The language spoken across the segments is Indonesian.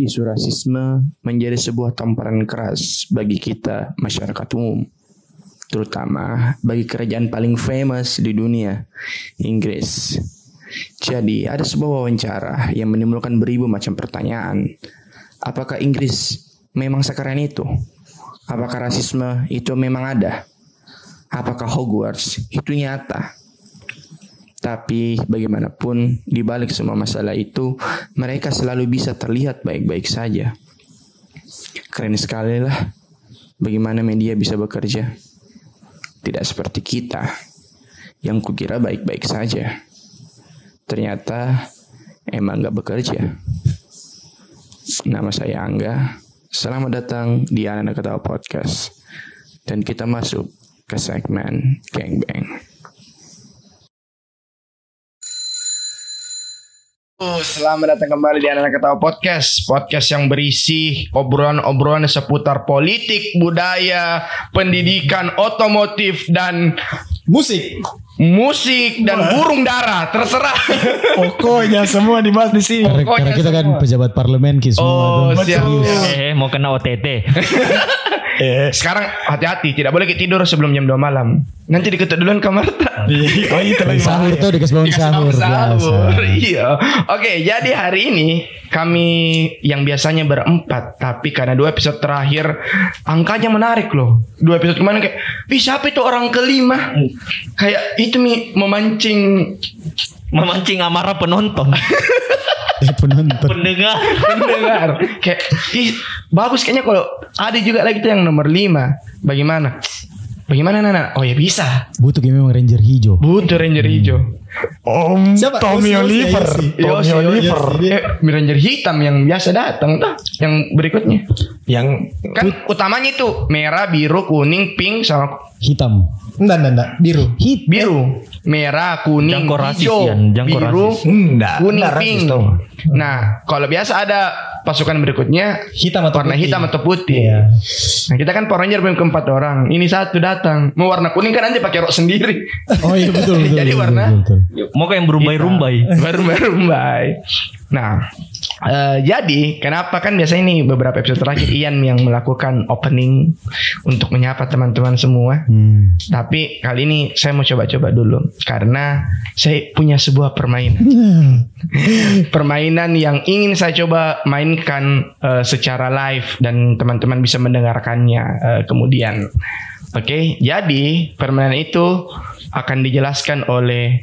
Isu rasisme menjadi sebuah tamparan keras bagi kita masyarakat umum, terutama bagi kerajaan paling famous di dunia, Inggris. Jadi ada sebuah wawancara yang menimbulkan beribu macam pertanyaan. Apakah Inggris memang sekeren itu? Apakah rasisme itu memang ada? Apakah Hogwarts itu nyata? Tapi bagaimanapun di balik semua masalah itu mereka selalu bisa terlihat baik-baik saja. Keren sekali lah bagaimana media bisa bekerja. Tidak seperti kita yang kukira baik-baik saja. Ternyata emang gak bekerja. Nama saya Angga. Selamat datang di Anak Ketawa Podcast. Dan kita masuk ke segmen Gangbang. Oh, selamat datang kembali di Anak Ketawa Podcast. Podcast yang berisi obrolan-obrolan seputar politik, budaya, pendidikan, otomotif, dan musik. musik dan burung dara. Terserah. Pokoknya semua dibahas di sini. Karena, karena kita kan pejabat parlemen ki Oh semua tuh. siap. Eh, mau kena OTT. Sekarang hati-hati Tidak boleh tidur sebelum jam 2 malam Nanti diketuk duluan kamar tak oh itu lagi sahur tuh dikasih bangun sahur, sahur. Iya. Oke, jadi hari ini kami yang biasanya berempat, tapi karena dua episode terakhir angkanya menarik loh. Dua episode kemarin kayak, Ih, siapa itu orang kelima? Kayak itu mi memancing Memancing amarah penonton. Eh, penonton. Pendengar. pendengar. kayak, ih, bagus kayaknya kalau ada juga lagi tuh yang nomor lima. Bagaimana? Bagaimana Nana? Oh ya bisa. Butuh game memang ranger hijau. Butuh Ranger hijau. Om Siapa? Tommy Yosi, Oliver Yosi. Tommy Oliver Eh, Ranger hitam yang biasa datang tuh. Yang berikutnya. yang Kan utamanya itu merah, biru, kuning, pink sama Hitam. Enggak, enggak, enggak. Biru. Hit. biru. Merah, kuning, Jangko rasis, hijau. Jangko biru, rasis. enggak kuning, enggak rasis pink. dong. Nah, kalau biasa ada pasukan berikutnya Hitam atau warna putih? hitam atau putih. Iya. Nah, kita kan Power Ranger punya keempat orang. Ini satu datang. Mau warna kuning kan nanti pakai rok sendiri. Oh iya betul betul. Jadi betul, warna- betul, betul. Mau kayak yang berumbai-rumbai. Baru-baru mbak. Nah, eh, jadi kenapa kan biasanya ini beberapa episode terakhir Ian yang melakukan opening untuk menyapa teman-teman semua. Hmm. Tapi kali ini saya mau coba-coba dulu karena saya punya sebuah permainan. permainan yang ingin saya coba mainkan eh, secara live dan teman-teman bisa mendengarkannya eh, kemudian. Oke, jadi permainan itu akan dijelaskan oleh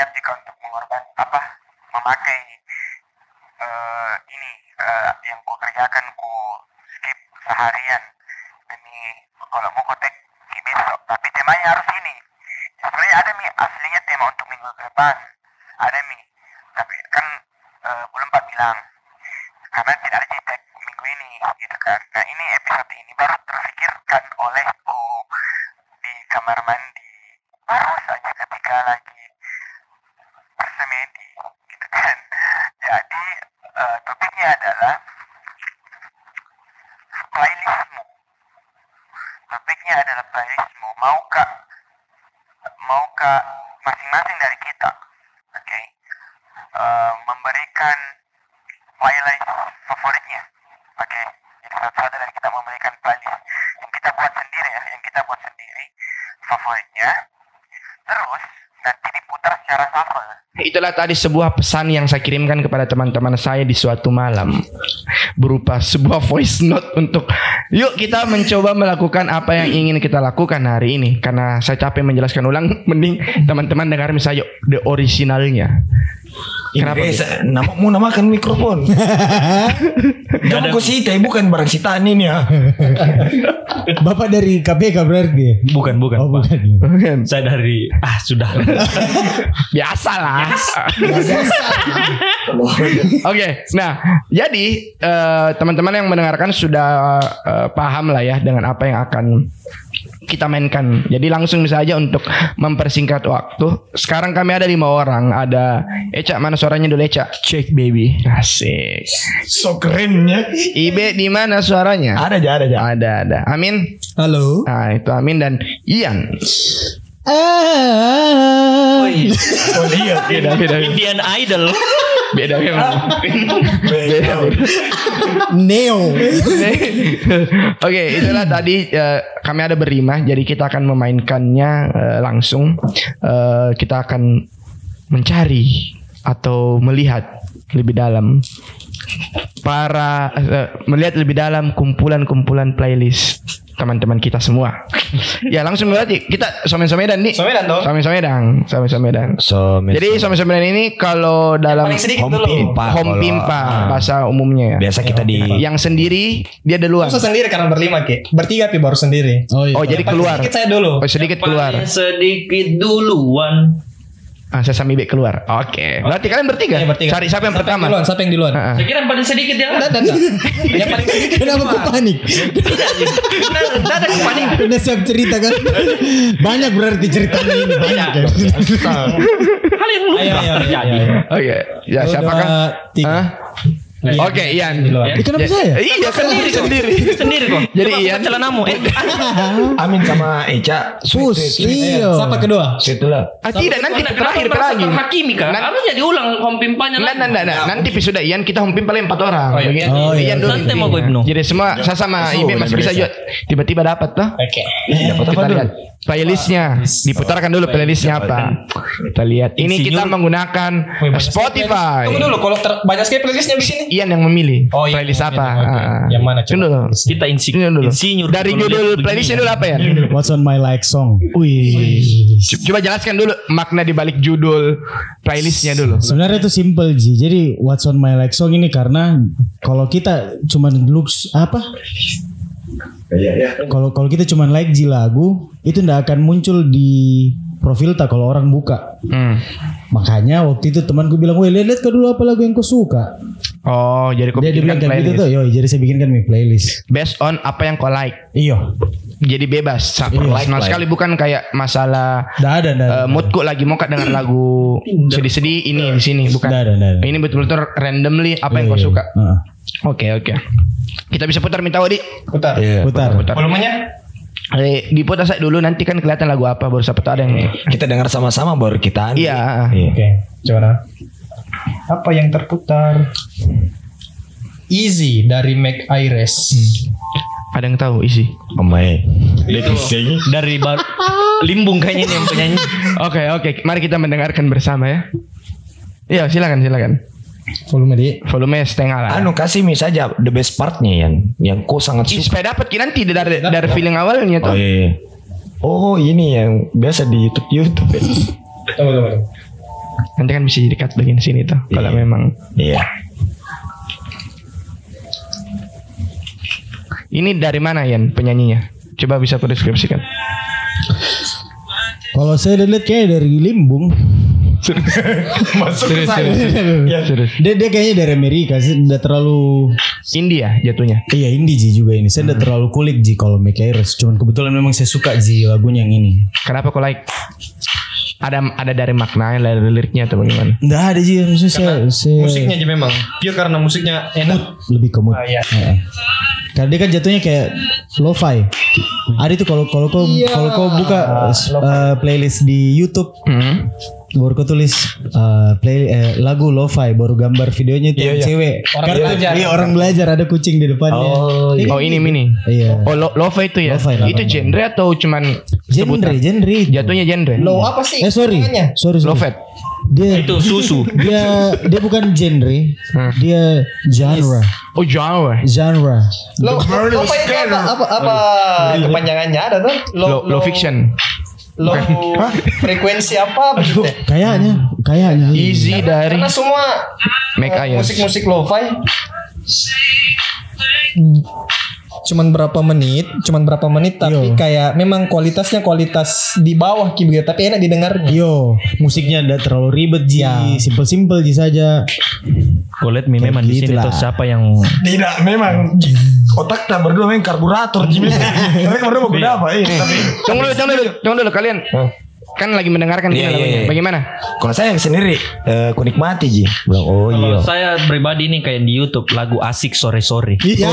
siap jika untuk mengorban apa memakai eh, ini eh, yang ku kerjakan ku skip seharian. Demi kalau mau kotek besok. Tapi temanya harus ini. Sebenarnya ada mi aslinya tema untuk minggu depan. Ada mi tapi kan eh, belum pak bilang karena tidak ada cetek minggu ini gitu kan nah ini episode ini baru terfikirkan olehku di kamar mandi baru saja ketika lagi bersemedi gitu kan jadi eh, topiknya adalah playlistmu topiknya adalah playlistmu maukah maukah masing-masing dari kita oke eh, memberikan playlist favoritnya oke jadi satu-satu dari kita memberikan playlist yang kita buat sendiri ya yang kita buat sendiri favoritnya terus nanti diputar secara shuffle Itulah tadi sebuah pesan yang saya kirimkan kepada teman-teman saya di suatu malam berupa sebuah voice note untuk yuk kita mencoba melakukan apa yang ingin kita lakukan hari ini karena saya capek menjelaskan ulang mending teman-teman dengar misalnya the originalnya. Kenapa? Inggris, nama, mau namakan mikrofon. Jangan kau sita, bukan barang sitaan ini ya. Bapak dari KPK berarti? Bukan, bukan. Oh Pak. bukan. Bukan. Saya dari ah sudah. Biasa lah. Oke, nah jadi eh, teman-teman yang mendengarkan sudah eh, paham lah ya dengan apa yang akan kita mainkan. Jadi langsung saja untuk mempersingkat waktu. Sekarang kami ada lima orang. Ada Eca mana suaranya dulu Eca? Cek baby. Asik. So kerennya. Ibe di mana suaranya? Ada aja, ada aja. Ada ada. Amin. Halo. Nah itu Amin dan Ian. Ah. Oh iya, Beda beda Indian Idol. beda memang. Beda. Neo. Oke, itulah tadi eh, kami ada berlima, jadi kita akan memainkannya eh, langsung. Eh, kita akan mencari atau melihat lebih dalam para melihat lebih dalam kumpulan-kumpulan playlist teman-teman kita semua. ya langsung berarti kita somen-somedan nih. Somedan dong. Somen-somedan, somen-somedan. So, Jadi somen-somedan ini kalau dalam home pimpa. home pimpa ah. bahasa umumnya ya. Biasa kita di Yang sendiri dia duluan. Usah sendiri karena berlima ki. Bertiga pi baru sendiri. Oh iya. Oh jadi keluar. Sedikit saya dulu. Oh sedikit keluar. Sedikit duluan. Ah, saya sama Ibe keluar. Oke. Berarti kalian bertiga. Iya, bertiga. Cari siapa yang Siapa pertama? Duluan, siapa yang duluan? Ah, ah. Saya kira yang paling sedikit ya. Enggak, enggak. Yang paling sedikit. Kenapa kau panik? Tidak ada paling. Udah siap cerita kan? Banyak berarti ceritanya ini banyak ya. Hal yang lumrah Ayo, ayo, ayo, terjadi. ayo. Oke. Ya siapakah? tiga. Hah? Oke, Ian. Duluan. Eh, kenapa Ya- saya? Iya, kan Sendiri sendiri. Sendiri kok. Jadi Coba Ian- celanamu. Eh, Amin sama Eca. Pus, iya. Siapa kedua? Situ lah. Ah, tidak, nanti Kenapa terakhir merasa lagi. terhakimi kah? Nan- Harusnya diulang home pimpanya Nah, lagi. nah, nah, nah. Nanti episode Ian kita humpin paling empat orang. Oh, iya. Oh, iya. Ian dulu. Santai mau. Ibnu. Jadi semua saya sama Ibe masih bisa juga tiba-tiba dapat tuh. Oke. Dapat apa Kita dulu? lihat playlistnya diputarkan dulu playlistnya apa kita lihat ini kita menggunakan Spotify Tunggu dulu, kalau banyak sekali playlistnya begini. Ian yang memilih Oh, iya, playlist apa oke. Ah. Yang mana, coba? Dulu Kita Tunggu dulu insinyur. dari judul playlistnya begini. dulu apa ya What's on my like song? Wih coba jelaskan dulu makna di balik judul playlistnya dulu Sebenarnya itu simple Ji. Jadi What's on my like song ini karena kalau kita cuman looks apa? Kalau kalau kita cuman like Ji lagu itu ndak akan muncul di profil tak kalau orang buka. Hmm. Makanya waktu itu temanku bilang, "Woi, lihat kau dulu apa lagu yang kau suka." oh jadi kau bilang kayak gitu playlist tuh, yo, jadi saya bikinkan mi playlist. based on apa yang kau like Iyo, jadi bebas Iya. sama sekali bukan kayak masalah ada, ndak ada. eh, moodku lagi mau dengan lagu sedih-sedih ini di sini bukan Ndak ada, ndak ada. ini betul-betul randomly apa yang Iya, kau iya. suka Heeh. Oke oke. Kita bisa putar minta Wadi. Putar. Iya. Putar. Putar. Volumenya? Eh, diputar saya dulu nanti kan kelihatan lagu apa baru siapa tahu ada yang. Kita dengar sama-sama baru kita. anu. Iya. Oke, coba nah. Apa yang terputar? Easy dari Mac Iris. Ada yang tahu isi. Oh my. Itu dari bar limbung kayaknya ini yang penyanyi. Oke oke. Mari kita mendengarkan bersama ya. Iya silakan silakan. Volume di. Volume setengah lah. Anu kasih mi saja the best partnya yang yang kau sangat suka. supaya dapat kita nanti dari dari feeling awalnya Oh tuh. iya. iya. Oh ini yang biasa di YouTube YouTube. ya. Tunggu, tunggu. Nanti kan bisa jadi cut bagian sini tuh. Kalau Iya. memang Iya. ini dari mana Yan penyanyinya? Coba bisa aku deskripsikan. Kalau saya lihat kayak dari Limbung. Masuk ke sana. Iya. Serius. Dia dia kayaknya dari Amerika sih, udah terlalu India jatuhnya. Iya indie Ji juga ini. Saya udah terlalu kulik Ji kalau Make Iris. Cuman kebetulan memang saya suka Ji lagunya yang ini. Kenapa kau like? Ada ada dari makna dari liriknya atau bagaimana? Nggak ada maksudnya saya, saya Musiknya aja memang. Pure karena musiknya enak. lebih ke mood. Ah, iya. Heeh. Karena dia kan jatuhnya kayak lo-fi. Ada itu kalau kalau kau kalau kau buka uh, playlist di YouTube Hmm. Baru kau tulis uh, play eh, lagu lo-fi baru gambar videonya itu yang cewek. Orang Kartun. belajar. Iya orang belajar ada kucing di depannya. Oh, Iya. Oh ini mini. Iya. Oh lo lova itu ya? Lo-fi lah, itu lo-fi. genre atau cuman Genre, genre. itu. Jatuhnya genre. Low apa sih? Eh sorry, sorry, sorry. Lovet. Dia Itu susu. dia dia bukan genre, Hmm. dia genre, Oh genre. genre. Low apa itu apa? Apa, apa kepanjangannya ada tuh? Low, low fiction. Low frekuensi apa begitu? ya? Kayaknya, kayaknya. Easy dari Karena semua Make eh, Ayers. musik-musik lo-fi cuman berapa menit, cuman berapa menit tapi Yo. kayak memang kualitasnya kualitas di bawah ki begitu, tapi enak didengarnya. Yo, musiknya tidak terlalu ribet ji, Ya. simple-simple ji saja. Gue memang di sini tuh siapa yang Tidak, memang otak tak berdua memang karburator Jimmy. Mereka berdua mau apa? Iya, tapi Tunggu dulu, tunggu dulu, tunggu dulu kalian. Kan lagi mendengarkan Iya, lagunya. iya, iya. Bagaimana? kalau saya sendiri eh, ku nikmati Ji. Bilang oh Kalau iya. saya pribadi nih kayak di YouTube lagu asik sore-sore. Iya.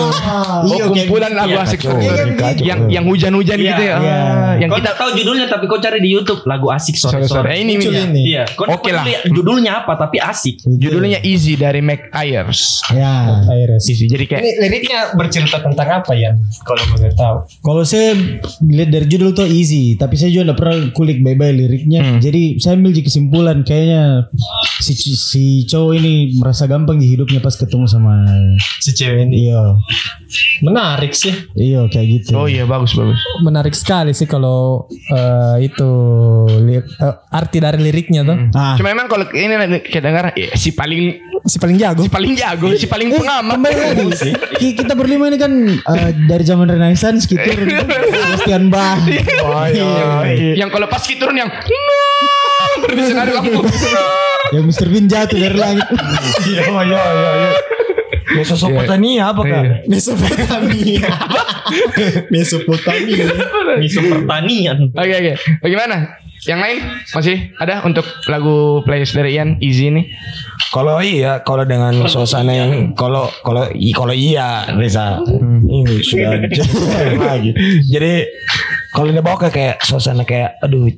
Oh, kumpulan lagu asik kacau, sore. kacau. Yang yang hujan-hujan gitu ya. iya. Yang Kau kita tahu judulnya tapi kau cari di YouTube lagu asik sore-sore. sore-sore. Eh, ini ini. Iya, Oke lah. judulnya apa tapi asik. Judulnya Easy dari Mac Ayers. Ya. Easy. Jadi kayak Ini liriknya bercerita tentang apa ya? Kalau boleh tahu. Kalau saya lihat dari judul tuh easy, tapi saya juga tidak pernah kulik bye-bye liriknya. Jadi saya ambil jadi kesimpulan kayaknya si si cowok ini merasa gampang di hidupnya pas ketemu sama Si cewek ini. iya Menarik sih. iya kayak gitu. Oh iya bagus bagus. Menarik sekali sih kalau eh, itu lir- eh, arti dari liriknya tuh. Ah, Cuma emang kalau ini kita dengar eh, si paling Si paling jago. si paling jago, si paling pengamat. kembali lagi. Ki- Kita berlima ini kan eh, dari zaman Renaissance gitu. Sebastian Bach. Oh, iya. Yang kalau pas kita yang berbicara lampu. Yang Mr. Bean jatuh dari langit. Iya, iya, iya, iya. Mesopotamia apa kak? Mesopotamia. Mesopotamia. Misu pertanian. Oke oke. Bagaimana? Yang lain masih ada untuk lagu playlist dari Ian Easy ini? Kalau iya, kalau dengan suasana yang kalau kalau kalau iya, Reza ini sudah lagi. Jadi kalau dia bawa ke kayak suasana kayak, aduh,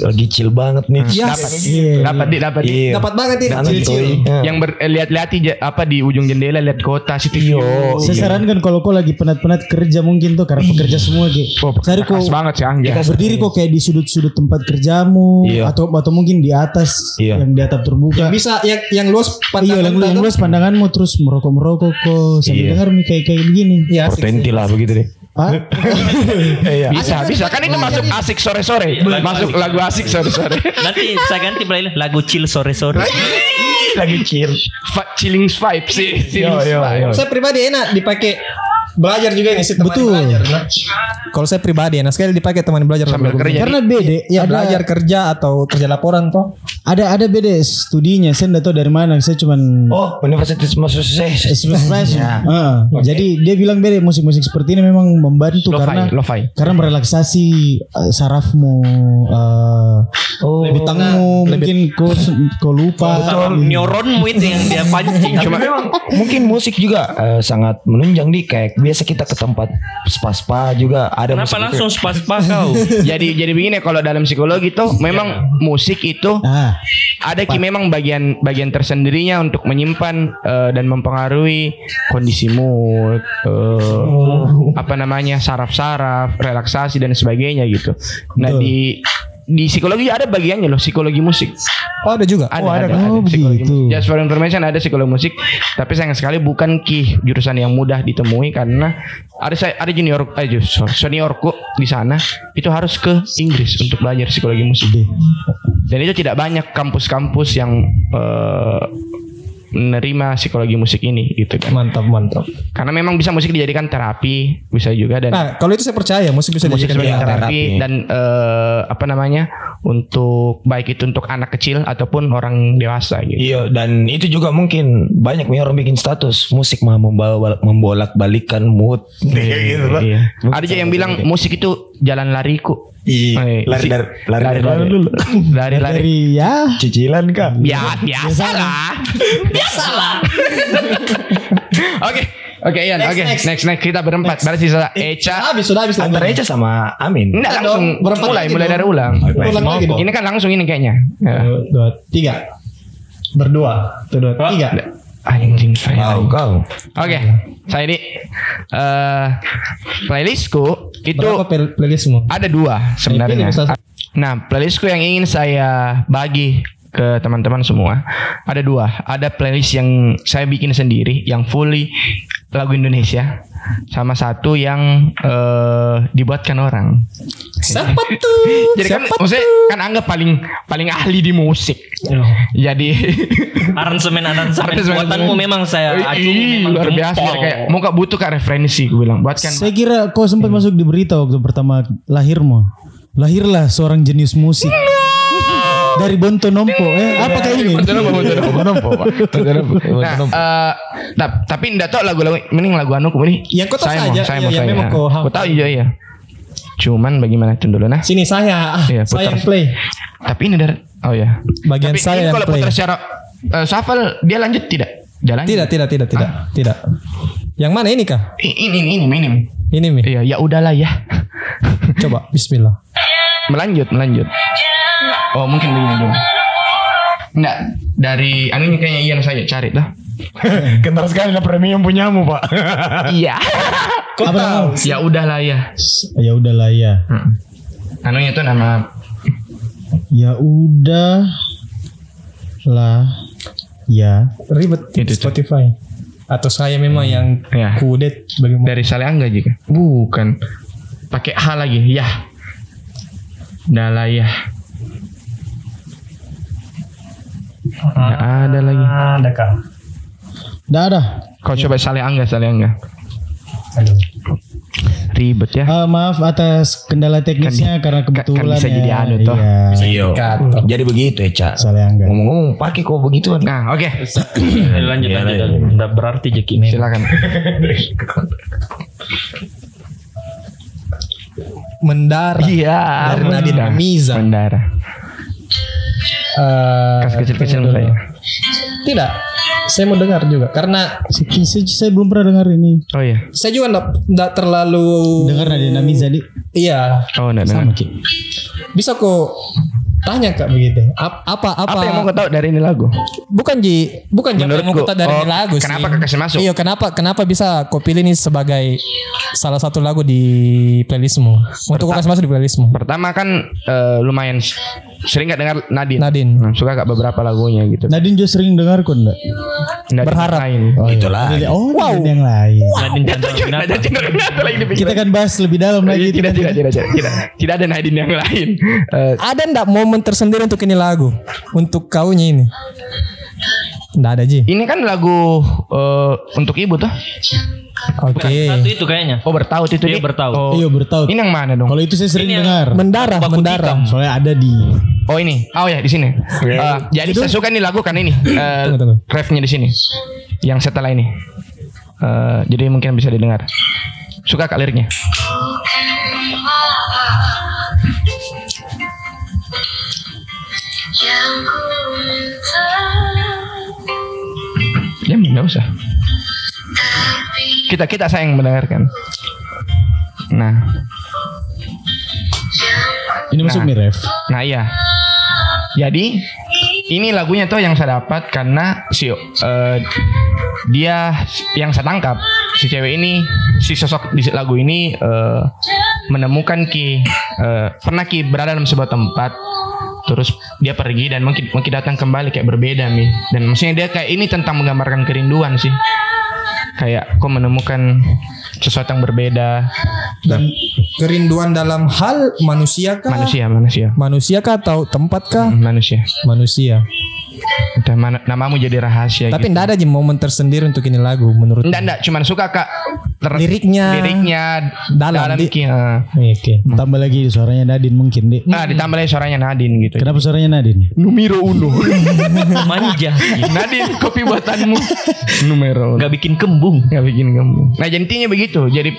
lagi chill banget nih. Dapat, Iya. dapat, di, dapat. di. Iya. Dapat banget ini, Dan chill-chill. itu, iya. Yang ber, eh, lihat-lihat di- apa di ujung jendela lihat kota city view. Saya sarankan kalau kau lagi penat-penat kerja mungkin tuh karena pekerja semua gitu. Oh, Cari kok keras banget sih Angga. berdiri kok kayak di sudut-sudut tempat kerjamu Iya. atau atau mungkin di atas Iya. yang di atap terbuka. Bisa yang yang luas Iya, pandangan yang, yang luas pandanganmu terus merokok merokok kok sambil dengar nih kayak kayak begini. Ya, lah begitu deh. Pak, Iya. Bisa, bisa. Kan itu masuk asik sore-sore. Masuk lagu asik sore-sore. Nanti saya ganti playlist lagu chill sore-sore. lagi chill. Chilling vibes sih. Yo, yo, yo. Saya pribadi enak dipakai belajar juga ini sih teman Betul. belajar. Nah. Kalau saya pribadi enak sekali dipakai teman belajar Sambil kerja. karena beda Ya ada, belajar kerja atau kerja laporan toh. ada ada beda studinya. Saya enggak tahu dari mana. Saya cuman Oh, Universitas Massachusetts. Express Heeh. Jadi dia bilang beda musik-musik seperti ini memang membantu Lo-fi, karena lo-fi. karena merelaksasi eh, sarafmu, eh Oh, bitangmu, mungkin kau kau lupa. Neuronmu itu yang dia pancing. Cuma memang mungkin musik juga eh, sangat menunjang di kayak biasa kita ke tempat spa-spa juga ada Kenapa musik langsung spas-spas kau? jadi jadi begini kalau dalam psikologi tuh memang musik itu Ah, ada ki memang bagian bagian tersendirinya untuk menyimpan eh, dan mempengaruhi kondisi mood eh, apa namanya saraf-saraf relaksasi dan sebagainya gitu. Nah di di psikologi ada bagiannya loh psikologi musik Oh ada juga. ada oh, ada. ada, kan? ada Oh, psikologi begitu. musik. just for information ada psikologi musik tapi sayang sekali bukan ki jurusan yang mudah ditemui karena ada saya ada junior eh seniorku di sana itu harus ke Inggris untuk belajar psikologi musik dan itu tidak banyak kampus-kampus yang eh, menerima psikologi musik ini gitu kan Mantap mantap. karena memang bisa musik dijadikan terapi bisa juga dan Nah kalau itu saya percaya musik bisa musik dijadikan terapi. terapi dan eh, apa namanya untuk baik itu untuk anak kecil ataupun orang dewasa gitu Iya dan itu juga mungkin banyak nih orang bikin status musik mah membawa membolak balikan mood kayak gitu Pak. Iya. Ada juga yang bilang musik itu jalan lariku. Iya, lari si- dari lari lari dari lari lari lari. dari ya cicilan kak. Ya biasa lah. biasa lah. Oke. Oke Ian, oke. Next, next kita berempat. Berarti sisa Eca. Habis sudah habis. Antara Eca sama Amin. Enggak dong, langsung berempat mulai lagi mulai dari ulang. Ulang lagi dong. Ini kan langsung ini kayaknya. Ya. Dua, tiga. Berdua. Satu, dua, tiga. Anjing saya. Kau kau. Oke, saya ini eh playlistku itu Berapa pel- playlistmu? ada dua sebenarnya. Nah, playlistku yang ingin saya bagi ke teman-teman semua ada dua. Ada playlist yang saya bikin sendiri, yang fully lagu Indonesia, sama satu yang eh, dibuatkan orang. Siapa tuh? Jadi kan Siapa maksudnya kan Angga paling paling ahli di musik. Jadi Aransemen aransemen Aransemen- buatanmu memang saya acungi luar biasa kayak mau gak butuh kak referensi gue bilang buatkan Saya kira kau sempat masuk di berita waktu pertama lahirmu. Lahirlah seorang jenius musik. Dari Bonto Nompo. Eh, apa kayak ini? Nah, eh, tap- tapi ndak tahu lagu-lagu mending lagu anu ini. Yang kau tahu saya saja, mau, saya mau yang saya. memang kau tahu iya iya. Cuman bagaimana tun dulu nah. Sini saya, ah, Iya, saya yang play. Tapi ini dari oh ya. Bagian Tapi saya ini yang kalau play. putar secara eh, shuffle dia lanjut tidak? Dia lanjut. Tidak, tidak, tidak, tidak, tidak. Yang mana ini kah? Ini ini ini ini. Ini mi. Iya, ya udahlah ya. Coba, Bismillah. melanjut, melanjut. Oh, mungkin begini dulu. Enggak, dari anunya kayaknya Ian saya cari dah. Kental sekali lah premium punyamu pak. Iya. Apa nama? ya udahlah ya. Ya udahlah ya. Anunya tuh nama Ya udah lah ya. Ribet Itu tuh. Spotify. Atau saya memang yang Ya. kudet bagaimana? dari Saleangga juga. Bukan. Pakai H lagi. Ya. Udahlah ya. Nggak ada lagi. Ada kah? Dah ada. Kau coba Saleangga, Saleangga. Aduh. Ribet ya. Ah, maaf atas kendala teknisnya karena kan kebetulan bisa ya. jadi anu toh. Iya. Iya. Jadi begitu ya cak. Ngomong-ngomong pakai kok begituan. Nah, oke. Eh, lanjut lanjut. Enggak berarti Jeki memang. Silakan. Mendarah. Iya. Dari Nadine Miza. Mendarah. Eh, Kas kecil-kecil saya. Tidak. Saya mau dengar juga karena Saya, saya- saya belum pernah dengar ini. Oh iya. saya juga enggak, enggak terlalu Dengar Nadine Amiza di Iya, Oh, enggak sama dengar. Ki. bisa kok tanya Kak begitu. Ap- Apa apa, Apa yang mau kau tahu dari ini lagu? Bukan Ji, bukan Ji yang mau Menurutku. kita dari Oh, ini lagu kenapa sih. kau kasih masuk? Iya, kenapa kenapa bisa kau pilih ini sebagai salah satu lagu di playlistmu? Untuk kau kasih masuk di playlistmu. Pertama kan eh, lumayan sering gak dengar Nadine. Nadine. Nah, suka gak beberapa lagunya gitu. Nadine juga sering dengar kok enggak? Nggak berharap. lain. Oh, Itulah. Jadi, oh, wow. yang lain. Nadine Winata. Nadine Chandra Winata lagi dipikir. Kita kan bahas lebih dalam lagi. tidak, tidak, tidak, tidak, tidak, tidak ada Nadine yang lain. Ada ndak momen tersendiri untuk ini lagu? Untuk kaunya ini? Nggak ada Ji. ini kan lagu eh, untuk ibu tuh. Oke. Satu itu kayaknya. Oh bertaut itu Iya, Dik? bertaut. Oh, Iya bertaut. ini yang mana dong? Kalau itu saya sering Ini dengar. Mendarah, Baku mendarah. Soalnya ada di Oh ini. Oh ya di sini. Eh, jadi saya suka nih lagu karena ini eh, tunggu. refnya di sini. Yang setelah ini. Eh, jadi mungkin bisa didengar. Suka kak liriknya? Ya nggak usah. Kita kita sayang mendengarkan. Nah, ini masuk Nah. nih ref. Nah iya. Jadi ini lagunya tuh yang saya dapat karena si eh, dia yang saya tangkap si cewek ini si sosok di lagu ini eh, menemukan ki eh, pernah ki berada dalam sebuah tempat terus dia pergi dan mungkin mungkin datang kembali kayak berbeda nih dan maksudnya dia kayak ini tentang menggambarkan kerinduan sih kayak kok menemukan sesuatu yang berbeda Dan kerinduan dalam hal manusia kah? manusia manusia Manusia kah atau tempat kah? Hmm, manusia Manusia. Mana, namamu jadi rahasia Tapi gitu. ada momen tersendiri untuk ini lagu menurut. Enggak, enggak, cuman suka Kak ter- Liriknya. liriknya Dalam, di- Ki, eh. Oke. Tambah lagi suaranya Nadine mungkin deh. Nah, ditambah lagi suaranya Nadine gitu. Kenapa suaranya Nadine? Numero uno. Manja. Nadine, kopi buatanmu. Numero uno. Gak bikin kembung. Nggak bikin kamu. Nah, jadi intinya begitu. Jadi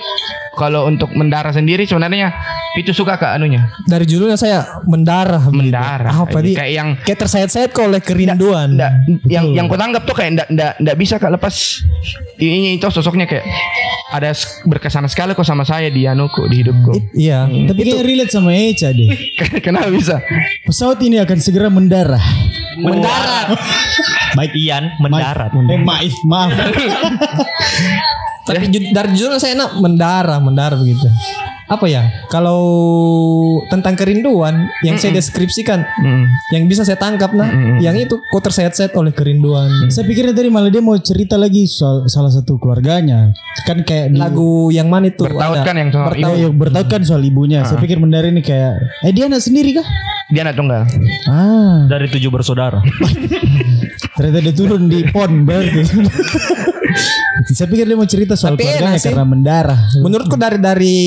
kalau untuk mendarah sendiri sebenarnya itu suka Kak anunya. Dari judulnya saya mendarah. Mendarah. Apa di? Kayak yang Kayak tersayat-sayat kok oleh kerinduan. Nggak, yang yang kau tanggap tuh kayak ndak ndak ndak bisa kak lepas ini itu sosoknya kayak ada berkesan sekali kok sama saya di anuku di hidupku. Iya. Tapi kayak relate sama Eca deh. Kenapa bisa? Pesawat ini akan segera mendarah. Mendarat. Baik. Ian mendarat. Eh, maaf, maaf. Tapi ju- dari judulnya saya enak mendarah, mendarah begitu. Apa ya? Kalau tentang kerinduan yang saya deskripsikan, Mm. yang bisa saya tangkap nah, yang itu kok terset-set oleh kerinduan. Saya pikirnya tadi malah dia mau cerita lagi soal salah satu keluarganya. Kan kayak di, Lagu yang mana itu? Bertaut ada? kan yang soal Bertaut, ibu. bertaut kan soal ibunya. Saya pikir Mendara ini kayak eh dia anak sendiri kah? Dia anak tunggal. Ah, Dari tujuh bersaudara. ternyata dia turun di pon berarti. Saya pikir dia mau cerita soal Tapi keluarganya enak sih. karena mendarah. Menurutku dari dari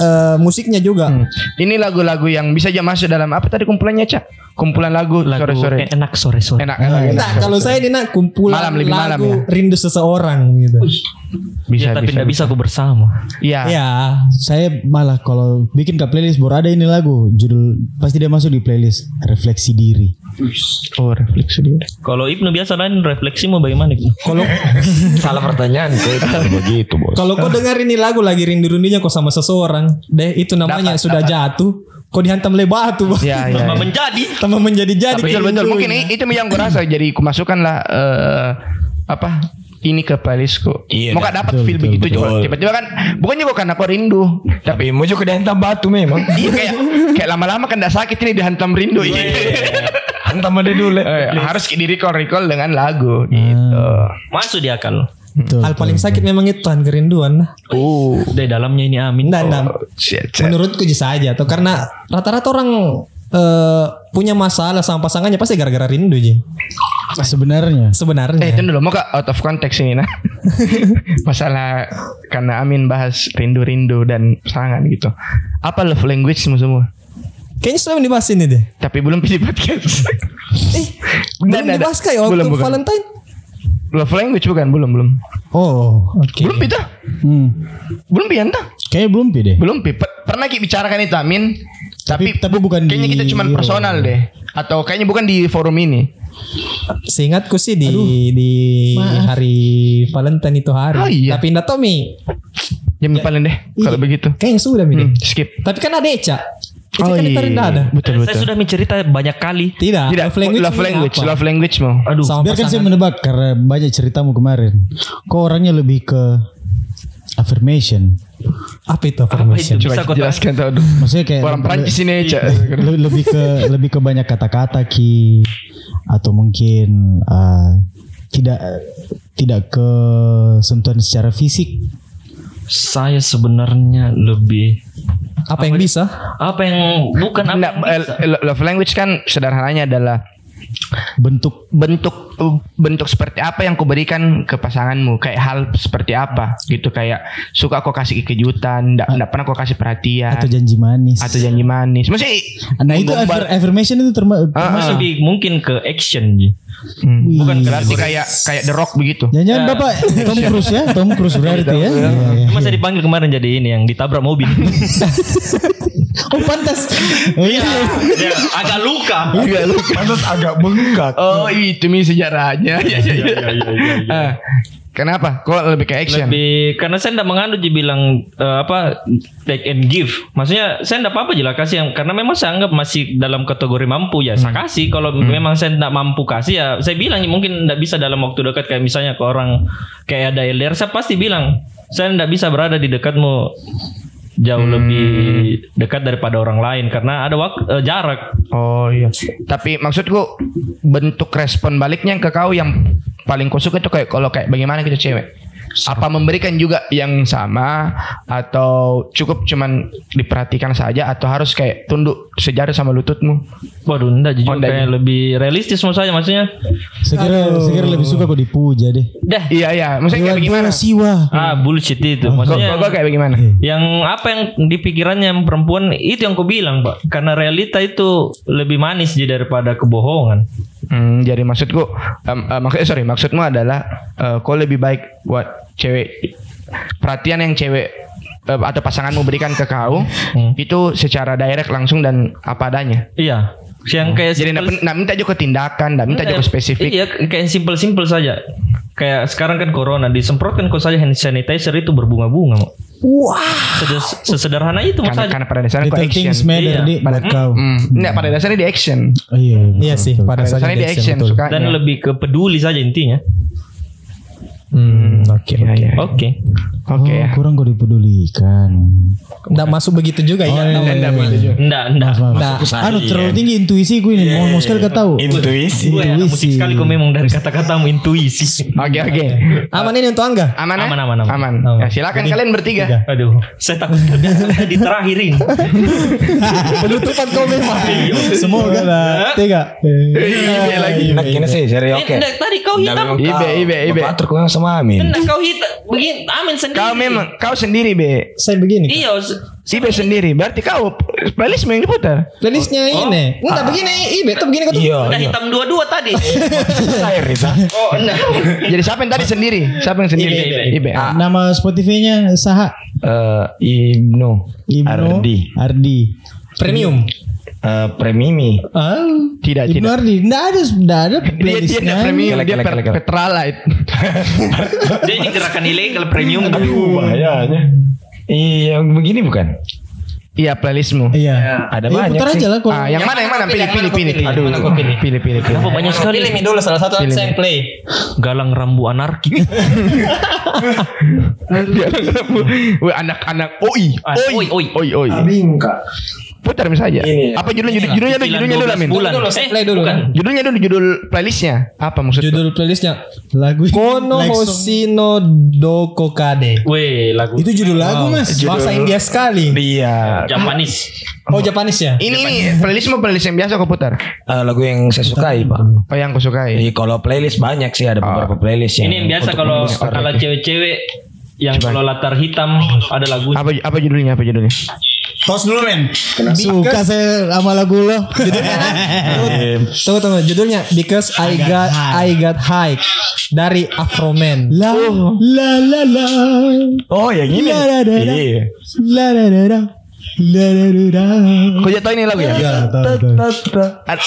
eh, musiknya juga. Ini lagu-lagu yang bisa aja masuk dalam apa tadi kumpulannya cak? Kumpulan lagu, Lagu sore-sore. enak sore-sore. Enak, enak, enak. Nah, kalau saya ini nak kumpulan Malam, lebih malam lagu ya? rindu seseorang gitu. Bisa, Ya, tapi tidak bisa aku bersama. Iya. Ya, Saya malah kalau bikin ke playlist baru ada ini lagu judul pasti dia masuk di playlist refleksi diri. Oh, refleksi dia. Kalau Ibnu biasa lain refleksimu bagaimana? Ibnu? kalau Salah pertanyaan begitu bos. kalau kau dengar ini lagu lagi rindu-rindunya kok sama seseorang, deh itu namanya sudah jatuh. Kok dihantam oleh batu, Bang. Iya, iya. Tambah iya. menjadi. Tambah menjadi-jadi. betul betul mungkin i- itu yang gue rasa jadi aku masukkan lah eh, apa ini ke playlistku. Iya, Mau gak dapat feel begitu juga. Tiba-tiba kan bukan juga karena aku rindu, Tapi mau juga dihantam batu memang. iya kayak kayak lama-lama kan tidak sakit ini dihantam rindu. Iya. Hantam aja dulu. Eh, harus di recall recall dengan lagu gitu. Masuk di akal. Betul. Hal paling sakit memang itu Tuhan kerinduan. Nah, Uh, Dari dalamnya ini amin. Nah, nah, shit, shit. menurutku aja saja tuh karena rata-rata orang eh, punya masalah sama pasangannya pasti gara-gara rindu Ji. Sebenarnya Sebenarnya. Eh, itu dulu mau gak out of context ini nah. Masalah karena Amin bahas rindu-rindu dan pasangan gitu. Apa love language semua semua? Kayaknya sudah dibahas ini deh. Tapi belum di podcast. Eh, belum nggak, dibahas kayak waktu Belum, bukan. Valentine. love language bukan? Belum, belum. Oh, oke. Belum pita? hmm. Belum pi anta? kayaknya belum pi deh. Belum pi. Per- pernah kita bicarakan itu Amin. Tapi, Tapi- tapi bukan kayaknya di- kita cuman personal deh. Atau kayaknya bukan di forum ini. Seingatku sih di di hari Valentine itu hari. Oh, iya. Tapi enggak tahu Mi. Jam paling deh kalau begitu. Kayaknya sudah Mi. deh. Hmm, skip. Tapi kan ada Eca. Eca Oh kan itu iya. tidak ada. Betul Saya betul. sudah mencerita banyak kali. Tidak. Tidak love language. love language, apa? love language mau. Aduh. Sama Biarkan saya pasangan. menebak karena banyak ceritamu kemarin. Kok orangnya lebih ke affirmation. Apa itu Apa affirmation? itu? Coba Bisa kau jelaskan tuh. Aduh. Maksudnya kayak Orang Perancis ini aja. le- lebih ke lebih ke banyak kata-kata ki atau mungkin uh, tidak tidak ke sentuhan secara fisik. Saya sebenarnya lebih Apa yang bisa? apa yang bukan apa Nggak, yang eh, bisa. love language kan sederhananya adalah bentuk bentuk bentuk seperti apa yang kau berikan ke pasanganmu kayak hal seperti apa gitu kayak suka kau kasih kejutan ndak ndak pernah kau kasih perhatian atau janji manis. atau janji manis maksudnya nah itu affir- affirmation itu terma- Ah, termasuk. lebih mungkin ke action Ji. hmm, bukan berarti kayak kayak The Rock begitu Jangan-jangan bapak Tom Cruise ya, Tom Cruise berarti ya. Iya, iya. Cuma saya dipanggil kemarin jadi ini yang ditabrak mobil. Oh pantas. Oh, iya. Dia agak luka. Agak luka. Pantas agak bengkak. oh itu mi sejarahnya ya, ya, ya. Ah, kenapa? Kok lebih ke action? Lebih karena saya tidak menganut dia bilang eh, apa take and give. Maksudnya saya tidak apa-apa jelas kasih yang karena memang saya anggap masih dalam kategori mampu ya saya kasih. Kalau memang saya tidak mampu kasih ya saya bilang mungkin tidak bisa dalam waktu dekat kayak misalnya ke orang kayak ada LDR saya pasti bilang saya tidak bisa berada di dekatmu jauh lebih dekat daripada orang lain karena ada waktu eh, jarak. Oh iya. Tapi maksudku bentuk respon baliknya ke kau yang paling kau suka itu kayak kalau kayak bagaimana kita cewek? Apa memberikan juga yang sama atau cukup cuman diperhatikan saja atau harus kayak tunduk sejajar sama lututmu? Waduh, enggak jujur Oh, enggak kayak lebih realistis menurut saya maksudnya. Saya kira, saya kira lebih suka kok dipuja deh. Dah. Iya iya. Maksudnya kayak bagaimana? Siwa. Ah, bullshit itu. Kau, Maksudnya kau, kau kayak bagaimana? yang apa yang di pikirannya perempuan itu yang kau bilang, Pak. Karena realita itu lebih manis jadi daripada kebohongan. Hmm, jadi maksudku, em, eh, maksudnya sorry, maksudmu adalah eh, kau lebih baik buat cewek perhatian yang cewek eh, atau pasanganmu berikan ke kau itu secara direct langsung dan apa adanya. Iya. Yang kayak Jadi simple- nak, minta juga tindakan, nak minta juga spesifik. Iya, kayak simple-simple saja. Kayak sekarang kan corona disemprotkan kok saja hand sanitizer itu berbunga-bunga, Mak. Wah, sesederhana itu Karena, maksudnya. karena pada dasarnya kok Little action. things matter Iya. di buat kau. Hmm, enggak, pada dasarnya di action. Oh, iya, Iya sih, pada Pada dasarnya di action suka. Dan lebih ke peduli saja intinya. Hmm, oke Iya, oke. iya. Oke. Oke ya. Oh, kurang kau dipedulikan. Nggak masuk begitu juga ya. iya, iya, Enggak iya. begitu juga. Enggak, enggak. Nah, Anu terlalu tinggi intuisi ku ini. Mau mau sekali kau tahu. Intuisi. Gue musik Intuisi. sekali kok memang dari kata-katamu intuisi. Oke oke. aman ini untuk Angga. Aman ya? Aman, aman, aman. Ya, silakan kalian bertiga. Aduh, saya takut di terakhirin. Penutupan kau memang. Semoga lah. Tiga. Ibe lagi. Nah, gini sih, seri oke. Eh, tadi kau Nggak, hitam. Ibe, ibe, ibe. Bapak Atur kau yang sama Amin. Enggak kau hitam. Begini, amin sendiri. Kau memang kau sendiri be. Saya begini. Iya, s- Ibe sendiri. Berarti kau playlist yang diputar. Playlistnya ini. Enggak begini. Ibe tuh begini kau tuh. Iya, udah iya. hitam dua-dua tadi. Saya Risa. Oh, enggak. Jadi siapa yang tadi sendiri? Siapa yang sendiri? Ibe, Ibe. Ibe. Ah, Nama Spotify-nya Saha. Eh, Ibnu Ibnu Ardi. Ardi. Premium. Eh, Premimi. Ah, Tidak, tidak. Nggak ada, nggak ada Dia dia nggak premium, dia per, petralite. Dia ini gerakan ilegal premium. Aduh, bahayanya. Iya, begini bukan? Iya playlistmu. Iya. Ada Eh, banyak putar sih. aja lah kalau. Ah, yang, mana yang mana? Pilih, Yang pilih, pilih. pilih? Aduh, Yang mana pilih? pilih, pilih, pilih. Kenapa banyak sekali? Pilih dulu salah satu Pilih saya mi. play. Galang rambu anarki. Wih, anak-anak oi, Ah, oi, oi, oi. oi, oi. Bingka. Putar. Ini. Apa judulnya? Judul- Judulnya dulu, judulnya dulu, 12 Amin. bulan. Dulu, Eh, play dulu. bukan. Judulnya dulu, judul playlistnya. Apa maksudnya? Judul playlistnya Lagu Kono like song. Hoshino Doko Kade. Weh, lagu Itu judul lagu, Mas. Bahasa India sekali. Iya. Japanis. Oh Japanis ya? Ini ini playlistmu playlist yang biasa kau putar. Eh, lagu yang saya sukai, Pak. Oh yang kau sukai. Iya, kalau playlist banyak sih ada beberapa playlist yang Ini yang biasa kalau kalau cewek-cewek yang kalau latar hitam ada lagu. Apa apa judulnya? Apa judulnya? Tos dulu men. Suka saya sama lagu lo. Tunggu tunggu judulnya Because I got I got high dari Afroman. La la la la. Oh, yang ini. La, la, la, la. Iya. La la la la. La la la la. Kau jadi tahu ini lagu ya? Ya. Ad-